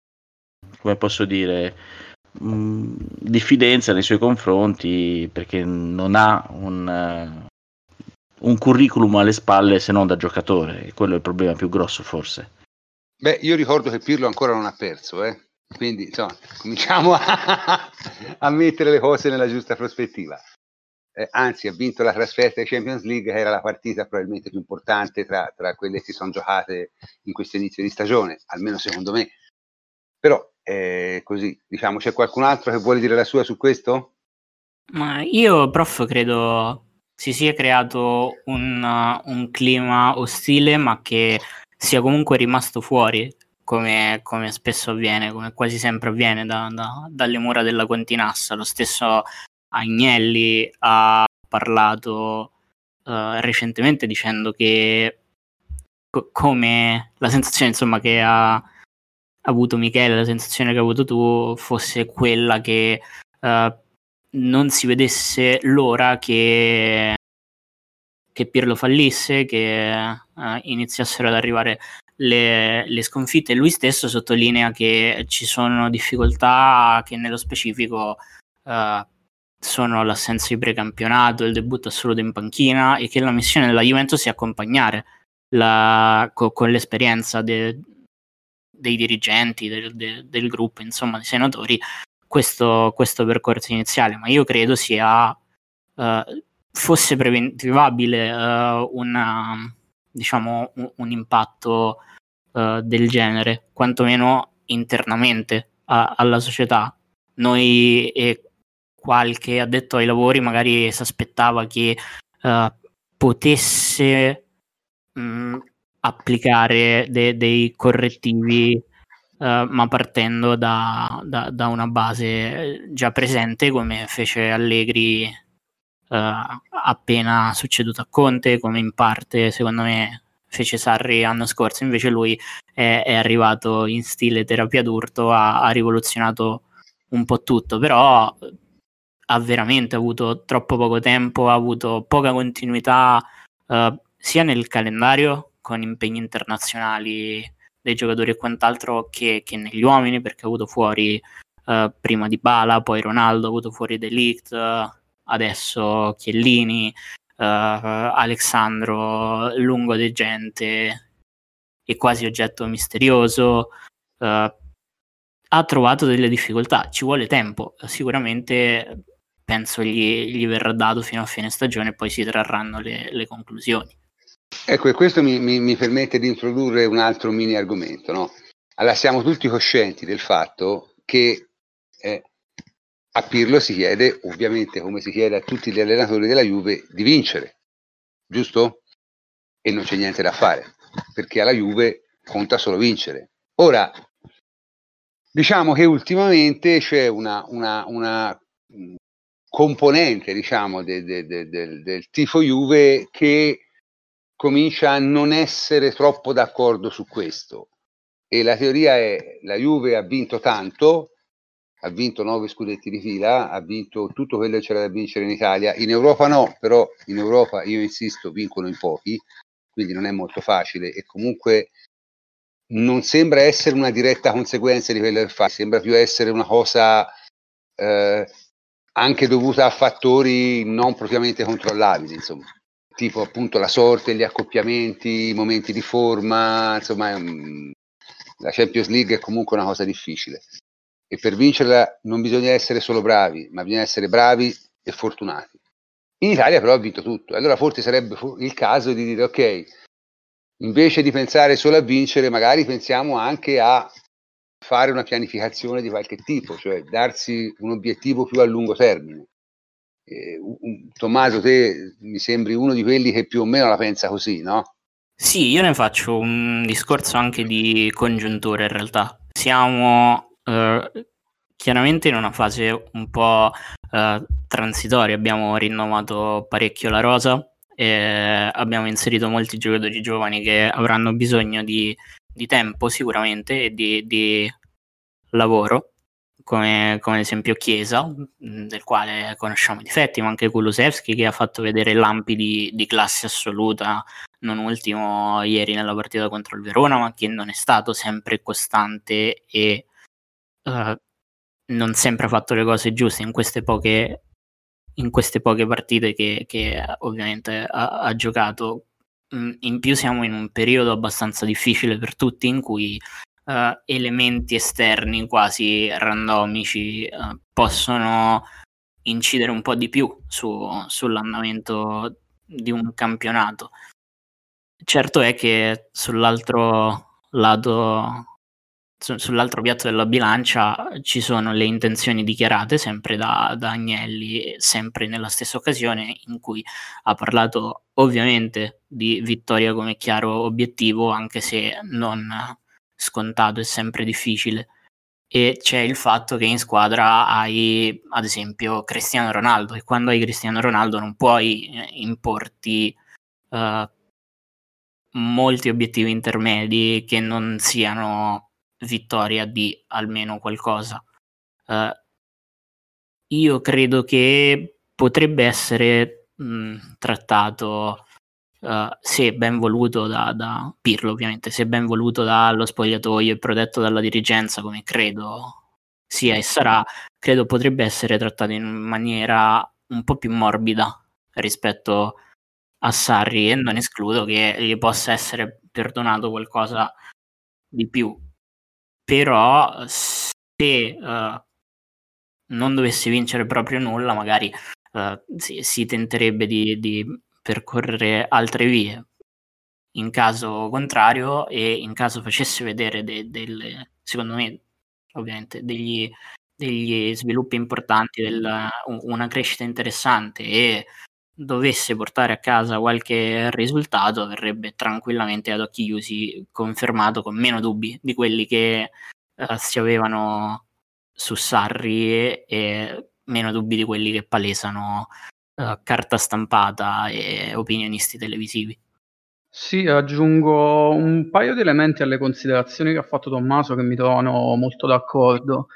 S7: come posso dire, mh, diffidenza nei suoi confronti perché non ha un, un curriculum alle spalle se non da giocatore e quello è il problema più grosso forse.
S1: Beh, io ricordo che Pirlo ancora non ha perso, eh? quindi insomma, cominciamo a, a, mettere le cose nella giusta prospettiva. Eh, anzi, ha vinto la trasferta ai Champions League, che era la partita probabilmente più importante tra, tra quelle che si sono giocate in questo inizio di stagione, almeno secondo me Però eh, così, diciamo, c'è qualcun altro che vuole dire la sua su questo?
S4: Ma io, prof, credo si sia creato un, un clima ostile, ma che sia comunque rimasto fuori, come, come spesso avviene, come quasi sempre avviene da, da, dalle mura della Continassa. Lo stesso Agnelli ha parlato uh, recentemente dicendo che co- come la sensazione insomma che ha avuto Michele, la sensazione che hai avuto tu fosse quella che uh, non si vedesse l'ora che, che Pirlo fallisse, che uh, iniziassero ad arrivare le, le, sconfitte. Lui stesso sottolinea che ci sono difficoltà che nello specifico uh, sono l'assenza di precampionato, il debutto assoluto in panchina e che la missione della Juventus sia accompagnare la, co, con l'esperienza de, dei dirigenti, del, de, del, gruppo, insomma, dei senatori, questo, questo, percorso iniziale. Ma io credo sia uh, fosse preventivabile uh, una, diciamo, un, un impatto uh, del genere, quantomeno internamente a, alla società. Noi e qualche addetto ai lavori magari si aspettava che potesse mh, mm, applicare de- dei correttivi, uh, ma partendo da, da, da, una base già presente, come fece Allegri uh, appena succeduto a Conte, come in parte, secondo me, fece Sarri l'anno scorso. Invece lui è, è arrivato in stile terapia d'urto, ha, ha rivoluzionato un po' tutto, però ha veramente avuto troppo poco tempo, ha avuto poca continuità uh, sia nel calendario con impegni internazionali dei giocatori e quant'altro che, che negli uomini, perché ha avuto fuori uh, prima di Bala, poi Ronaldo, ha avuto fuori Delict, adesso Chiellini, uh, Alexandro, lungo de gente e quasi oggetto misterioso. ha trovato delle difficoltà, ci vuole tempo, sicuramente penso gli, gli, verrà dato fino a fine stagione e poi si trarranno le, le conclusioni.
S1: Ecco, e questo mi, mi, mi, permette di introdurre un altro mini argomento. No? Allora, siamo tutti coscienti del fatto che eh, a Pirlo si chiede, ovviamente come si chiede a tutti gli allenatori della Juve, di vincere, giusto? E non c'è niente da fare, perché alla Juve conta solo vincere. Ora, diciamo che ultimamente c'è una, una, una componente, diciamo, de, de, de, del tifo Juve che comincia a non essere troppo d'accordo su questo. E la teoria è la Juve ha vinto tanto, ha vinto nove scudetti di fila, ha vinto tutto quello che c'era da vincere in Italia. In Europa no, però in Europa io insisto, vincono in pochi, quindi non è molto facile e comunque non sembra essere una diretta conseguenza di quello che fa, sembra più essere una cosa eh, anche dovuta a fattori non propriamente controllabili, insomma tipo appunto la sorte, gli accoppiamenti, i momenti di forma, insomma un, la Champions League è comunque una cosa difficile. E per vincerla non bisogna essere solo bravi, ma bisogna essere bravi e fortunati. In Italia però ha vinto tutto, allora forse sarebbe il caso di dire ok, invece di pensare solo a vincere, magari pensiamo anche a fare una pianificazione di qualche tipo, cioè darsi un obiettivo più a lungo termine eh, Tommaso, te mi sembri uno di quelli che più o meno la pensa così, no?
S4: Sì, io ne faccio un discorso anche di congiuntura in realtà. Siamo eh, chiaramente in una fase un po' eh, transitoria, abbiamo rinnovato parecchio la rosa, e abbiamo inserito molti giocatori giovani che avranno bisogno di, di tempo sicuramente e di, di lavoro come, come ad esempio Chiesa, mm, del quale conosciamo i difetti, ma anche Kulusevski che ha fatto vedere lampi di, di classe assoluta, non ultimo ieri nella partita contro il Verona, ma che non è stato sempre costante e uh, non sempre ha fatto le cose giuste in queste poche, in queste poche partite che, che ovviamente ha, ha giocato. Mm, in più siamo in un periodo abbastanza difficile per tutti in cui uh, elementi esterni quasi randomici uh, possono incidere un po' di più su, sull'andamento di un campionato. Certo è che sull'altro lato su- sull'altro piatto della bilancia ci sono le intenzioni dichiarate sempre da, da Agnelli, sempre nella stessa occasione in cui ha parlato ovviamente di vittoria come chiaro obiettivo, anche se non scontato e sempre difficile. E c'è il fatto che in squadra hai, ad esempio, Cristiano Ronaldo, e quando hai Cristiano Ronaldo non puoi eh, importi uh, molti obiettivi intermedi che non siano vittoria di almeno qualcosa. Uh, io credo che potrebbe essere mh, trattato, uh, se ben voluto da, da, Pirlo ovviamente, se ben voluto dallo spogliatoio e protetto dalla dirigenza come credo sia e sarà, credo potrebbe essere trattato in maniera un po' più morbida rispetto a Sarri e non escludo che gli possa essere perdonato qualcosa di più. Però se uh, non dovesse vincere proprio nulla, magari uh, si, si, tenterebbe di, di, percorrere altre vie. In caso contrario, e in caso facesse vedere de, delle, secondo me, ovviamente, degli, degli sviluppi importanti, del, una crescita interessante e dovesse portare a casa qualche risultato, verrebbe tranquillamente ad occhi chiusi confermato con meno dubbi di quelli che uh, si avevano su Sarri e, e, meno dubbi di quelli che palesano uh, carta stampata e opinionisti televisivi.
S2: Sì, aggiungo un paio di elementi alle considerazioni che ha fatto Tommaso che mi trovano molto d'accordo.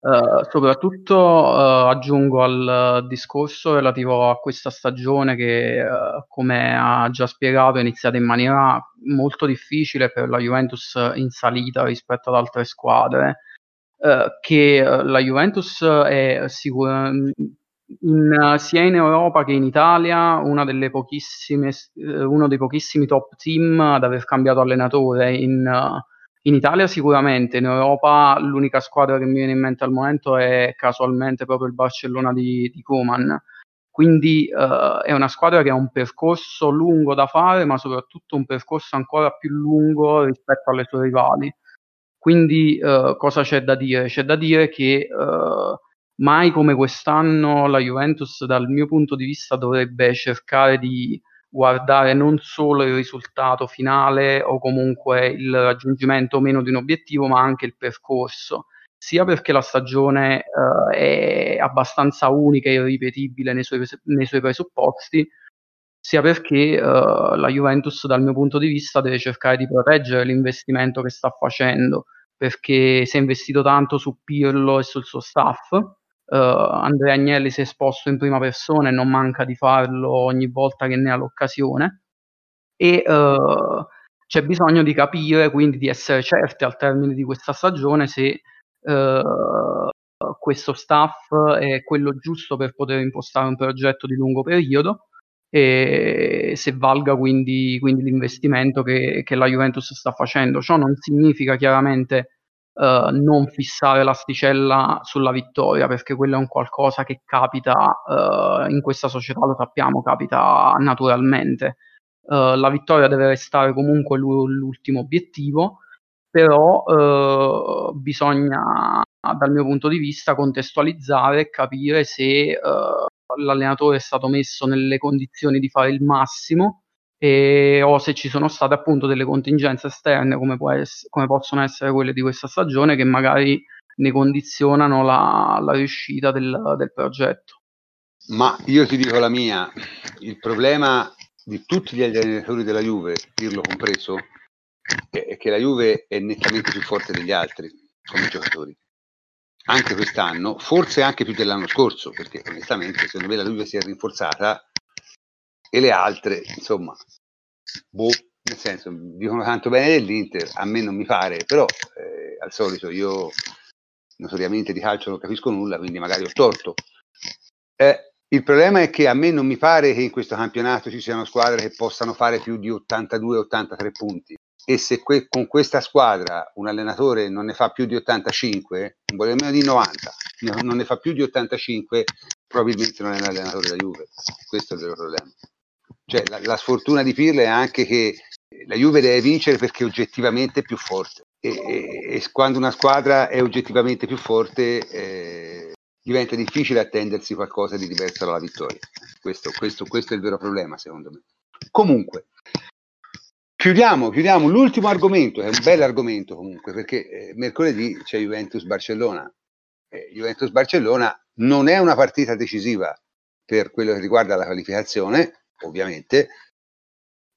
S2: Uh, soprattutto uh, aggiungo al discorso relativo a questa stagione che, uh, come ha già spiegato, è iniziata in maniera molto difficile per la Juventus in salita rispetto ad altre squadre, che la Juventus è sicura, in, sia in Europa che in Italia pochissime, uno dei pochissimi top team ad aver cambiato allenatore in in Italia sicuramente, in Europa l'unica squadra che mi viene in mente al momento è casualmente proprio il Barcellona di, di Koeman. Quindi uh, è una squadra che ha un percorso lungo da fare, ma soprattutto un percorso ancora più lungo rispetto alle sue rivali. Quindi uh, cosa c'è da dire? C'è da dire che uh, mai come quest'anno la Juventus dal mio punto di vista dovrebbe cercare di guardare non solo il risultato finale o comunque il raggiungimento o meno di un obiettivo, ma anche il percorso, sia perché la stagione uh, è abbastanza unica e irripetibile nei suoi, nei suoi presupposti, sia perché uh, la Juventus dal mio punto di vista deve cercare di proteggere l'investimento che sta facendo, perché si è investito tanto su Pirlo e sul suo staff, Andrea Agnelli si è esposto in prima persona e non manca di farlo ogni volta che ne ha l'occasione. E uh, c'è bisogno di capire, quindi di essere certi al termine di questa stagione se uh, questo staff è quello giusto per poter impostare un progetto di lungo periodo e se valga quindi, quindi l'investimento che, che la Juventus sta facendo. Ciò non significa chiaramente Uh, non fissare l'asticella sulla vittoria, perché quello è un qualcosa che capita uh, in questa società, lo sappiamo, capita naturalmente. Uh, la vittoria deve restare comunque l'ultimo obiettivo, però bisogna, dal mio punto di vista, contestualizzare e capire se l'allenatore è stato messo nelle condizioni di fare il massimo e, o se ci sono state appunto delle contingenze esterne come, ess- come, possono essere quelle di questa stagione che magari ne condizionano la, la riuscita del, del progetto.
S1: Ma io ti dico la mia, il problema di tutti gli allenatori della Juve, dirlo compreso, è che la Juve è nettamente più forte degli altri come giocatori. Anche quest'anno, forse anche più dell'anno scorso, perché onestamente secondo me la Juve si è rinforzata e le altre, insomma, boh, nel senso, dicono tanto bene dell'Inter, a me non mi pare, però eh, al solito io notoriamente di calcio non capisco nulla, quindi magari ho torto. Eh, il problema è che a me non mi pare che in questo campionato ci siano squadre che possano fare più di 82-83 punti. E se que- con questa squadra un allenatore non ne fa più di 85, non voglio nemmeno di 90, non ne fa più di 85, probabilmente non è un allenatore da Juve. Questo è il vero problema. Cioè, la, la, sfortuna di Pirlo è anche che la Juve deve vincere perché oggettivamente è più forte e, e, e quando una squadra è oggettivamente più forte eh, diventa difficile attendersi qualcosa di diverso dalla vittoria. Questo, questo, questo è il vero problema, secondo me. Comunque, chiudiamo, chiudiamo l'ultimo argomento, è un bel argomento comunque, perché eh, mercoledì c'è Juventus-Barcellona. Eh, Juventus-Barcellona non è una partita decisiva per quello che riguarda la qualificazione, ovviamente,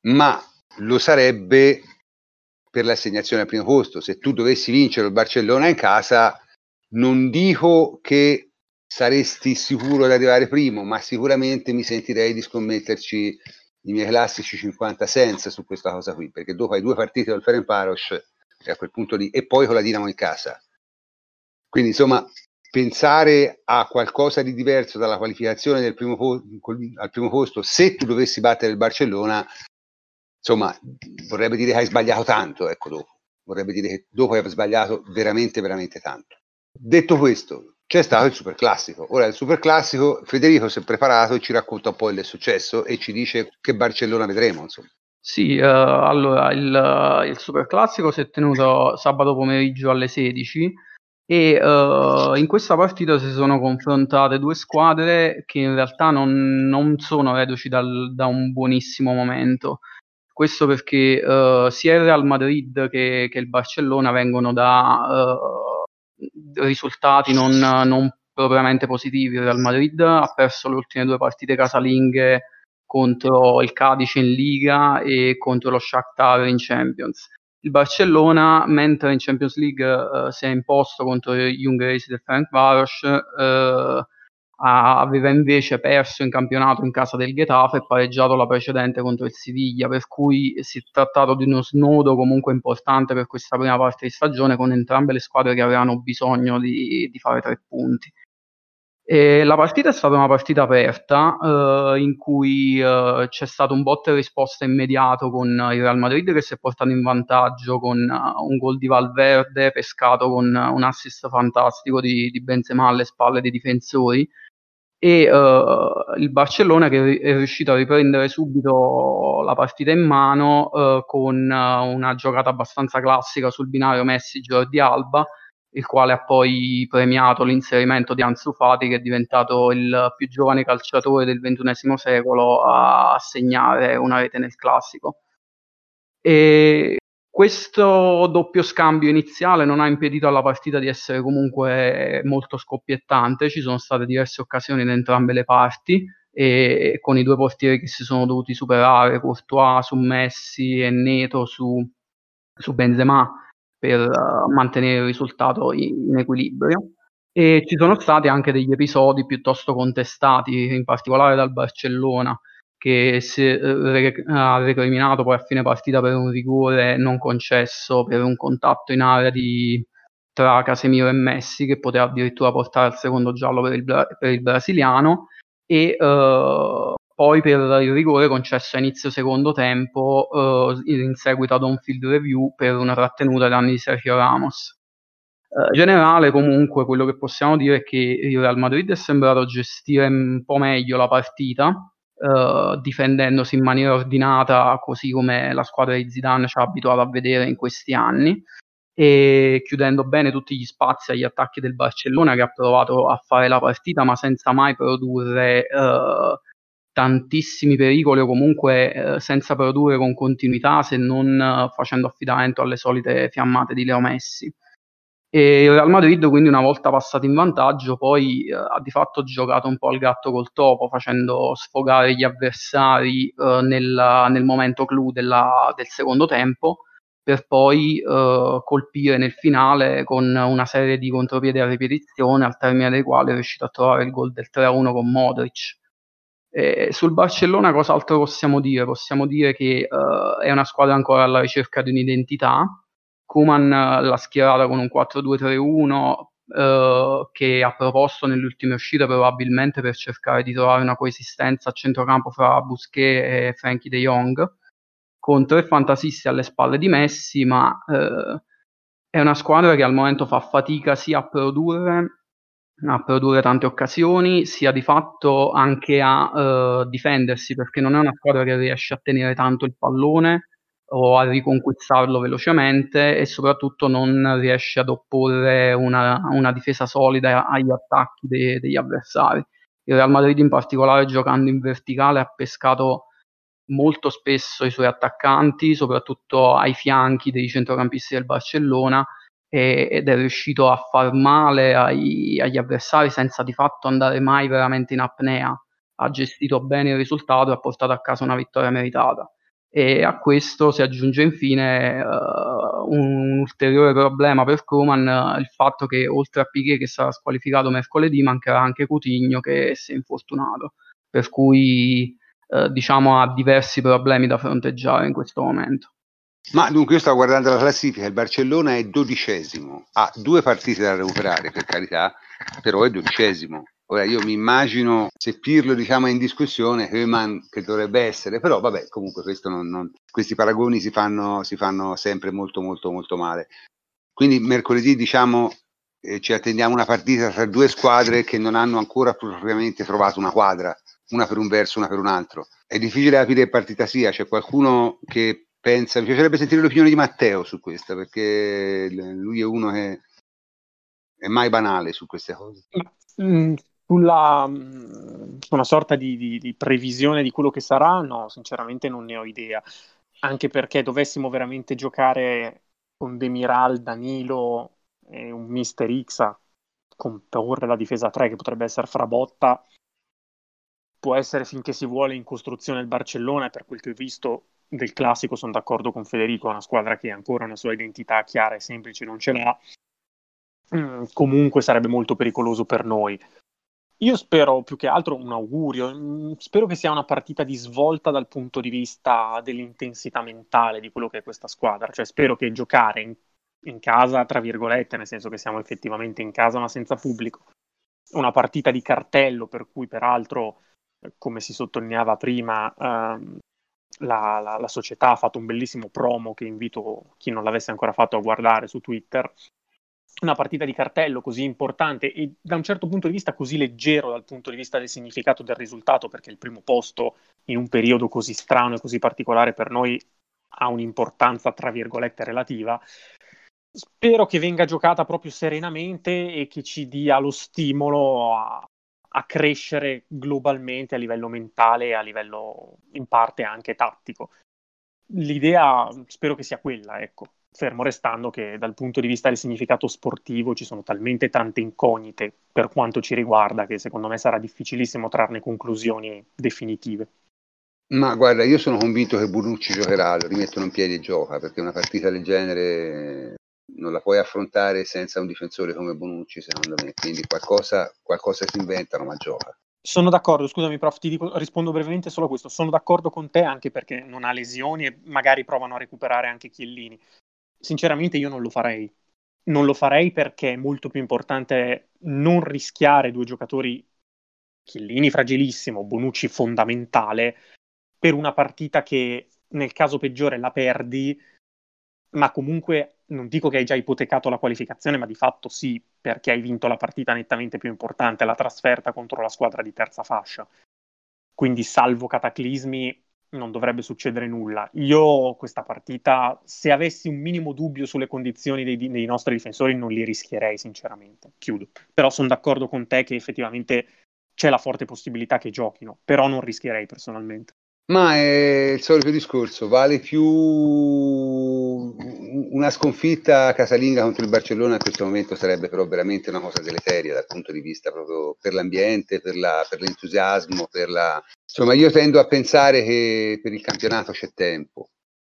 S1: ma lo sarebbe per l'assegnazione al primo posto. Se tu dovessi vincere il Barcellona in casa, non dico che saresti sicuro di arrivare primo, ma sicuramente mi sentirei di scommetterci i miei classici 50 senza su questa cosa qui, perché dopo hai due partite col Ferencvaros e a quel punto lì, e poi con la Dinamo in casa. Quindi insomma, pensare a qualcosa di diverso dalla qualificazione del primo po- al primo posto, se tu dovessi battere il Barcellona, insomma, vorrebbe dire che hai sbagliato tanto, ecco dopo. Vorrebbe dire che dopo hai sbagliato veramente, veramente tanto. Detto questo, c'è stato il super classico. Ora, il super classico, Federico si è preparato e ci racconta un po' il successo e ci dice che Barcellona vedremo, insomma.
S2: Sì, uh, allora il, il super classico si è tenuto sabato pomeriggio alle 16 e uh, in questa partita si sono confrontate due squadre che in realtà non, non sono reduci dal, da un buonissimo momento. Questo perché uh, sia il Real Madrid che, che, il Barcellona vengono da uh, risultati non, non, propriamente positivi. Il Real Madrid ha perso le ultime due partite casalinghe contro il Cadice in Liga e contro lo Shakhtar in Champions. Il Barcellona, mentre in Champions League uh, si è imposto contro gli ungheresi del Ferencváros, uh, aveva invece perso in campionato in casa del Getafe e pareggiato la precedente contro il Siviglia, per cui si è trattato di uno snodo comunque importante per questa prima parte di stagione con entrambe le squadre che avevano bisogno di, di fare tre punti. E la partita è stata una partita aperta eh, in cui eh, c'è stato un botte risposta immediato con il Real Madrid che si è portato in vantaggio con uh, un gol di Valverde pescato con uh, un assist fantastico di, di Benzema alle spalle dei difensori. E uh, il Barcellona che è riuscito a riprendere subito la partita in mano uh, con una giocata abbastanza classica sul binario Messi-Jordi Alba, il quale ha poi premiato l'inserimento di Ansu Fati che è diventato il più giovane calciatore del XXI secolo a segnare una rete nel classico. E questo doppio scambio iniziale non ha impedito alla partita di essere comunque molto scoppiettante, ci sono state diverse occasioni da entrambe le parti e con i due portieri che si sono dovuti superare, Courtois su Messi e Neto su, su Benzema per uh, mantenere il risultato in, equilibrio. E ci sono stati anche degli episodi piuttosto contestati, in particolare dal Barcellona, che si eh, ha recriminato poi a fine partita per un rigore non concesso per un contatto in area di, tra Casemiro e Messi che poteva addirittura portare al secondo giallo per il, per il brasiliano e uh, poi per il rigore concesso a inizio secondo tempo uh, in seguito ad un field review per una trattenuta ai danni di Sergio Ramos. In generale comunque quello che possiamo dire è che il Real Madrid è sembrato gestire un po' meglio la partita Uh, difendendosi in maniera ordinata, così come la squadra di Zidane ci ha abituato a vedere in questi anni, e chiudendo bene tutti gli spazi agli attacchi del Barcellona che ha provato a fare la partita, ma senza mai produrre uh, tantissimi pericoli o comunque uh, senza produrre con continuità se non facendo affidamento alle solite fiammate di Leo Messi. E il Real Madrid quindi una volta passato in vantaggio poi eh, ha di fatto giocato un po' al gatto col topo facendo sfogare gli avversari eh, nel, nel, momento clou della, del secondo tempo per poi eh, colpire nel finale con una serie di contropiedi a ripetizione al termine dei quali è riuscito a trovare il gol del 3-1 con Modric. E sul Barcellona cos'altro possiamo dire? Possiamo dire che eh, è una squadra ancora alla ricerca di un'identità, Kuman l'ha schierata con un 4-2-3-1 eh, che ha proposto nelle ultime uscite probabilmente per cercare di trovare una coesistenza a centrocampo fra Busquets e Frankie de Jong con tre fantasisti alle spalle di Messi ma eh, è una squadra che al momento fa fatica sia a produrre a produrre tante occasioni, sia di fatto anche a uh, difendersi, perché non è una squadra che riesce a tenere tanto il pallone, o a riconquistarlo velocemente e soprattutto non riesce ad opporre una, una difesa solida agli attacchi de, degli avversari. Il Real Madrid in particolare giocando in verticale ha pescato molto spesso i suoi attaccanti, soprattutto ai fianchi dei centrocampisti del Barcellona e, ed è riuscito a far male ai, agli avversari senza di fatto andare mai veramente in apnea. Ha gestito bene il risultato e ha portato a casa una vittoria meritata. E a questo si aggiunge infine uh, un, ulteriore problema per Koman, uh, il fatto che oltre a Piquet che sarà squalificato mercoledì mancherà anche Coutinho che si è infortunato, per cui uh, diciamo ha diversi problemi da fronteggiare in questo momento.
S1: Ma dunque io stavo guardando la classifica, il Barcellona è dodicesimo, ha due partite da recuperare per carità, però è dodicesimo. Ora io mi immagino, se Pirlo diciamo, è in discussione, Heumann che dovrebbe essere, però vabbè, comunque non, non, questi paragoni si fanno, si fanno, sempre molto molto molto male. Quindi mercoledì diciamo eh, ci attendiamo una partita tra due squadre che non hanno ancora propriamente trovato una quadra, una per un verso, una per un altro. È difficile capire che partita sia, c'è qualcuno che pensa, mi piacerebbe sentire l'opinione di Matteo su questa, perché lui è uno che è mai banale su queste cose.
S6: Mm, sulla, mm, una sorta di, di, di, previsione di quello che sarà, no, sinceramente non ne ho idea. Anche perché dovessimo veramente giocare con Demiral, Danilo e un Mister X a comporre la difesa 3 che potrebbe essere Frabotta, può essere finché si vuole in costruzione il Barcellona per quel che ho visto del classico sono d'accordo con Federico, è una squadra che ancora una sua identità chiara e semplice non ce l'ha. Mm, comunque sarebbe molto pericoloso per noi. Io spero più che altro un augurio, mm, spero che sia una partita di svolta dal punto di vista dell'intensità mentale di quello che è questa squadra, cioè spero che giocare in, in casa, tra virgolette, nel senso che siamo effettivamente in casa ma senza pubblico, una partita di cartello per cui peraltro, come si sottolineava prima, ehm, la, la, la, società ha fatto un bellissimo promo che invito chi non l'avesse ancora fatto a guardare su Twitter, una partita di cartello così importante e da un certo punto di vista così leggero dal punto di vista del significato del risultato, perché il primo posto in un periodo così strano e così particolare per noi ha un'importanza, tra virgolette, relativa. Spero che venga giocata proprio serenamente e che ci dia lo stimolo a, a crescere globalmente a livello mentale e a livello in parte anche tattico. L'idea spero che sia quella, ecco fermo restando che dal punto di vista del significato sportivo ci sono talmente tante incognite per quanto ci riguarda che secondo me sarà difficilissimo trarne conclusioni definitive.
S1: Ma guarda, io sono convinto che Bonucci giocherà, lo rimettono in piedi e gioca, perché una partita del genere non la puoi affrontare senza un difensore come Bonucci, secondo me, quindi qualcosa, qualcosa si inventano, ma gioca.
S6: Sono d'accordo, scusami prof, ti dico, rispondo brevemente solo a questo. Sono d'accordo con te anche perché non ha lesioni e magari provano a recuperare anche Chiellini sinceramente io non lo farei. Non lo farei perché è molto più importante non rischiare due giocatori, Chiellini fragilissimo, Bonucci fondamentale, per una partita che nel caso peggiore la perdi, ma comunque non dico che hai già ipotecato la qualificazione, ma di fatto sì, perché hai vinto la partita nettamente più importante, la trasferta contro la squadra di terza fascia. Quindi, salvo cataclismi, non dovrebbe succedere nulla. Io questa partita, se avessi un minimo dubbio sulle condizioni dei, dei nostri difensori, non li rischierei sinceramente. Chiudo. Però sono d'accordo con te che effettivamente c'è la forte possibilità che giochino, però non rischierei personalmente.
S1: Ma è il solito discorso, vale più una sconfitta casalinga contro il Barcellona in questo momento sarebbe però veramente una cosa deleteria dal punto di vista proprio per l'ambiente, per, la, per l'entusiasmo, per la... Insomma, io tendo a pensare che per il campionato c'è tempo.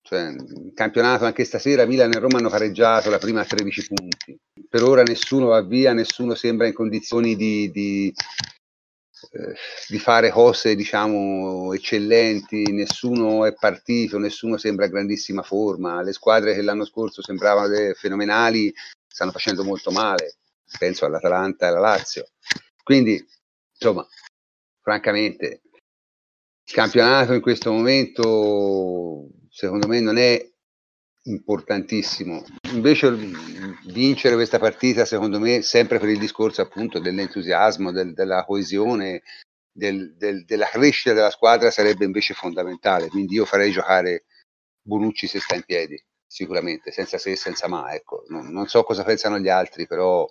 S1: Cioè, il campionato anche stasera Milan e Roma hanno pareggiato la prima a 13 punti. Per ora nessuno va via, nessuno sembra in condizioni di, di eh, di fare cose diciamo eccellenti, nessuno è partito, nessuno sembra in grandissima forma, le squadre che l'anno scorso sembravano fenomenali stanno facendo molto male, penso all'Atalanta e alla Lazio. Quindi, insomma, francamente, il campionato in questo momento secondo me non è importantissimo. Invece vincere questa partita, secondo me, sempre per il discorso appunto dell'entusiasmo, del, della coesione, del, del, della crescita della squadra sarebbe invece fondamentale. Quindi io farei giocare Bonucci se sta in piedi, sicuramente, senza se e senza ma. Ecco. Non, non so cosa pensano gli altri, però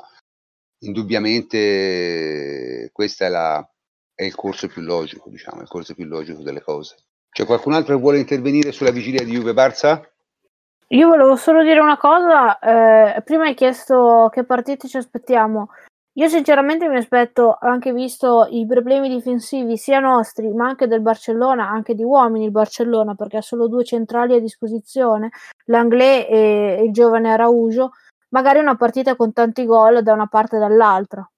S1: indubbiamente questo è, è il corso più logico, diciamo, il corso più logico delle cose. C'è qualcun altro che vuole intervenire sulla vigilia di Juve Barça?
S5: Io volevo solo dire una cosa, eh, prima hai chiesto che partite ci aspettiamo. Io sinceramente mi aspetto, anche visto i problemi difensivi sia nostri, ma anche del Barcellona, anche di uomini il Barcellona, perché ha solo due centrali a disposizione, l'Anglais e il giovane Araujo, magari una partita con tanti gol da una parte e dall'altra.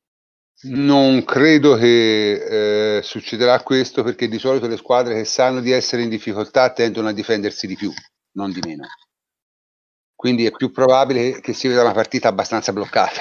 S1: Non credo che eh, succederà questo perché di solito le squadre che sanno di essere in difficoltà tendono a difendersi di più, non di meno. Quindi è più probabile che si veda una partita abbastanza bloccata.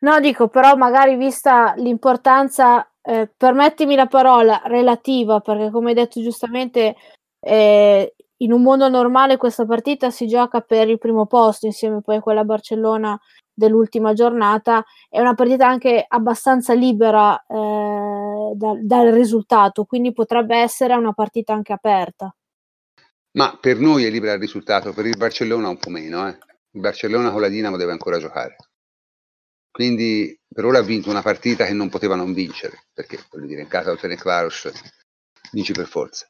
S5: No, dico, però magari vista l'importanza, eh, permettimi la parola, relativa, perché come hai detto giustamente, eh, in un mondo normale questa partita si gioca per il primo posto, insieme poi a quella Barcellona dell'ultima giornata. È una partita anche abbastanza libera eh, da, dal risultato, quindi potrebbe essere una partita anche aperta.
S1: Ma per noi è libera il risultato, per il Barcellona un po' meno. Eh. Il Barcellona con la Dinamo deve ancora giocare. Quindi per ora ha vinto una partita che non poteva non vincere, perché voglio dire, in casa Otene Klaus vinci per forza.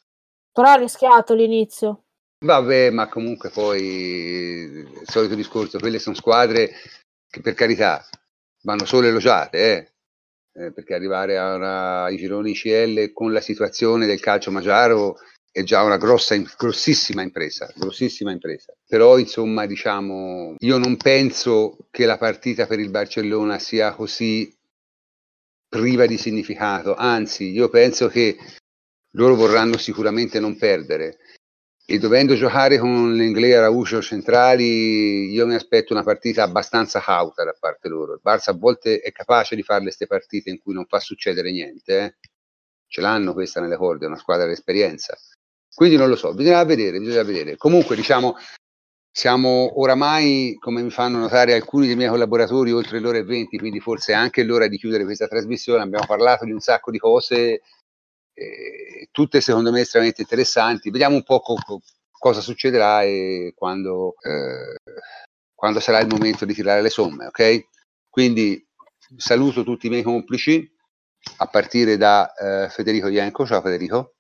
S5: Però ha rischiato l'inizio.
S1: Vabbè, ma comunque poi il solito discorso, quelle sono squadre che per carità vanno solo elogiate, eh? Eh, perché arrivare una, ai gironi CL con la situazione del calcio magiaro è già una grossa, grossissima impresa, grossissima impresa. Però insomma, diciamo, io non penso che la partita per il Barcellona sia così priva di significato, anzi, io penso che loro vorranno sicuramente non perdere e dovendo giocare con l'Inglese Araujo centrali, io mi aspetto una partita abbastanza cauta da parte loro. Il Barça a volte è capace di fare queste partite in cui non fa succedere niente, eh? ce l'hanno questa nelle corde, è una squadra d'esperienza. Quindi non lo so, bisogna vedere, bisogna vedere. Comunque, diciamo, siamo oramai, come mi fanno notare alcuni dei miei collaboratori, oltre l'ora e 20, quindi forse è anche l'ora di chiudere questa trasmissione. Abbiamo parlato di un sacco di cose, eh, tutte secondo me estremamente interessanti. Vediamo un po' co- cosa succederà e quando, eh, quando sarà il momento di tirare le somme, ok? Quindi saluto tutti i miei complici, a partire da eh, Federico Ienco. Ciao Federico.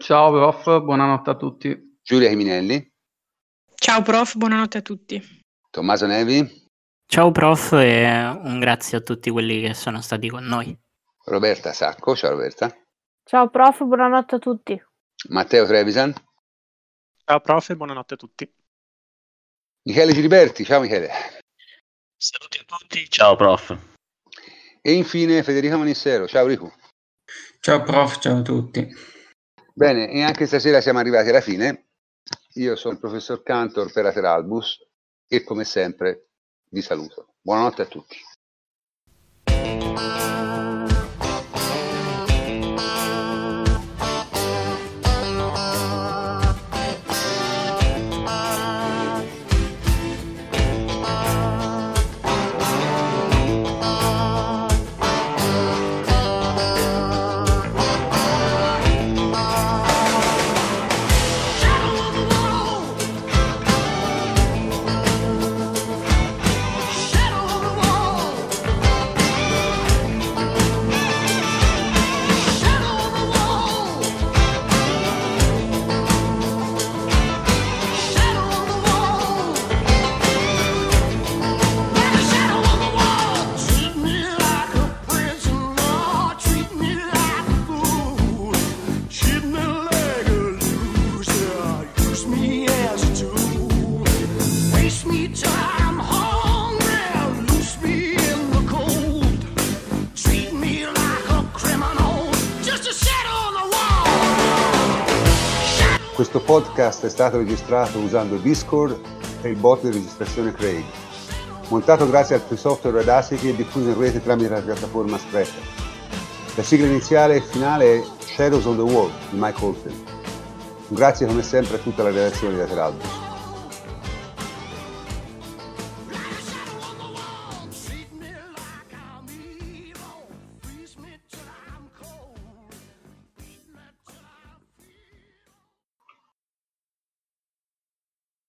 S2: Ciao prof, buonanotte a tutti.
S1: Giulia Chiminelli.
S3: Ciao prof, buonanotte a tutti.
S1: Tommaso Nevi.
S4: Ciao prof e un grazie a tutti quelli che sono stati con noi.
S1: Roberta Sacco, ciao Roberta.
S5: Ciao prof, buonanotte a tutti.
S1: Matteo Trevisan.
S6: Ciao prof e buonanotte a tutti.
S1: Michele Giliberti, ciao Michele.
S7: Saluti a tutti, ciao prof.
S1: E infine Federico Manissero, ciao Riku.
S8: Ciao prof, ciao a tutti.
S1: Bene, e anche stasera siamo arrivati alla fine. Io sono il professor Cantor per Ateralbus e come sempre vi saluto. Buonanotte a tutti. Questo podcast è stato registrato usando Discord e il bot di registrazione Craig. Montato grazie al free software Audacity e diffuso in rete tramite la piattaforma Spreaker. La sigla iniziale e finale è Shadows on the Wall di Mike Holton. Grazie come sempre a tutta la redazione di Lateralbus.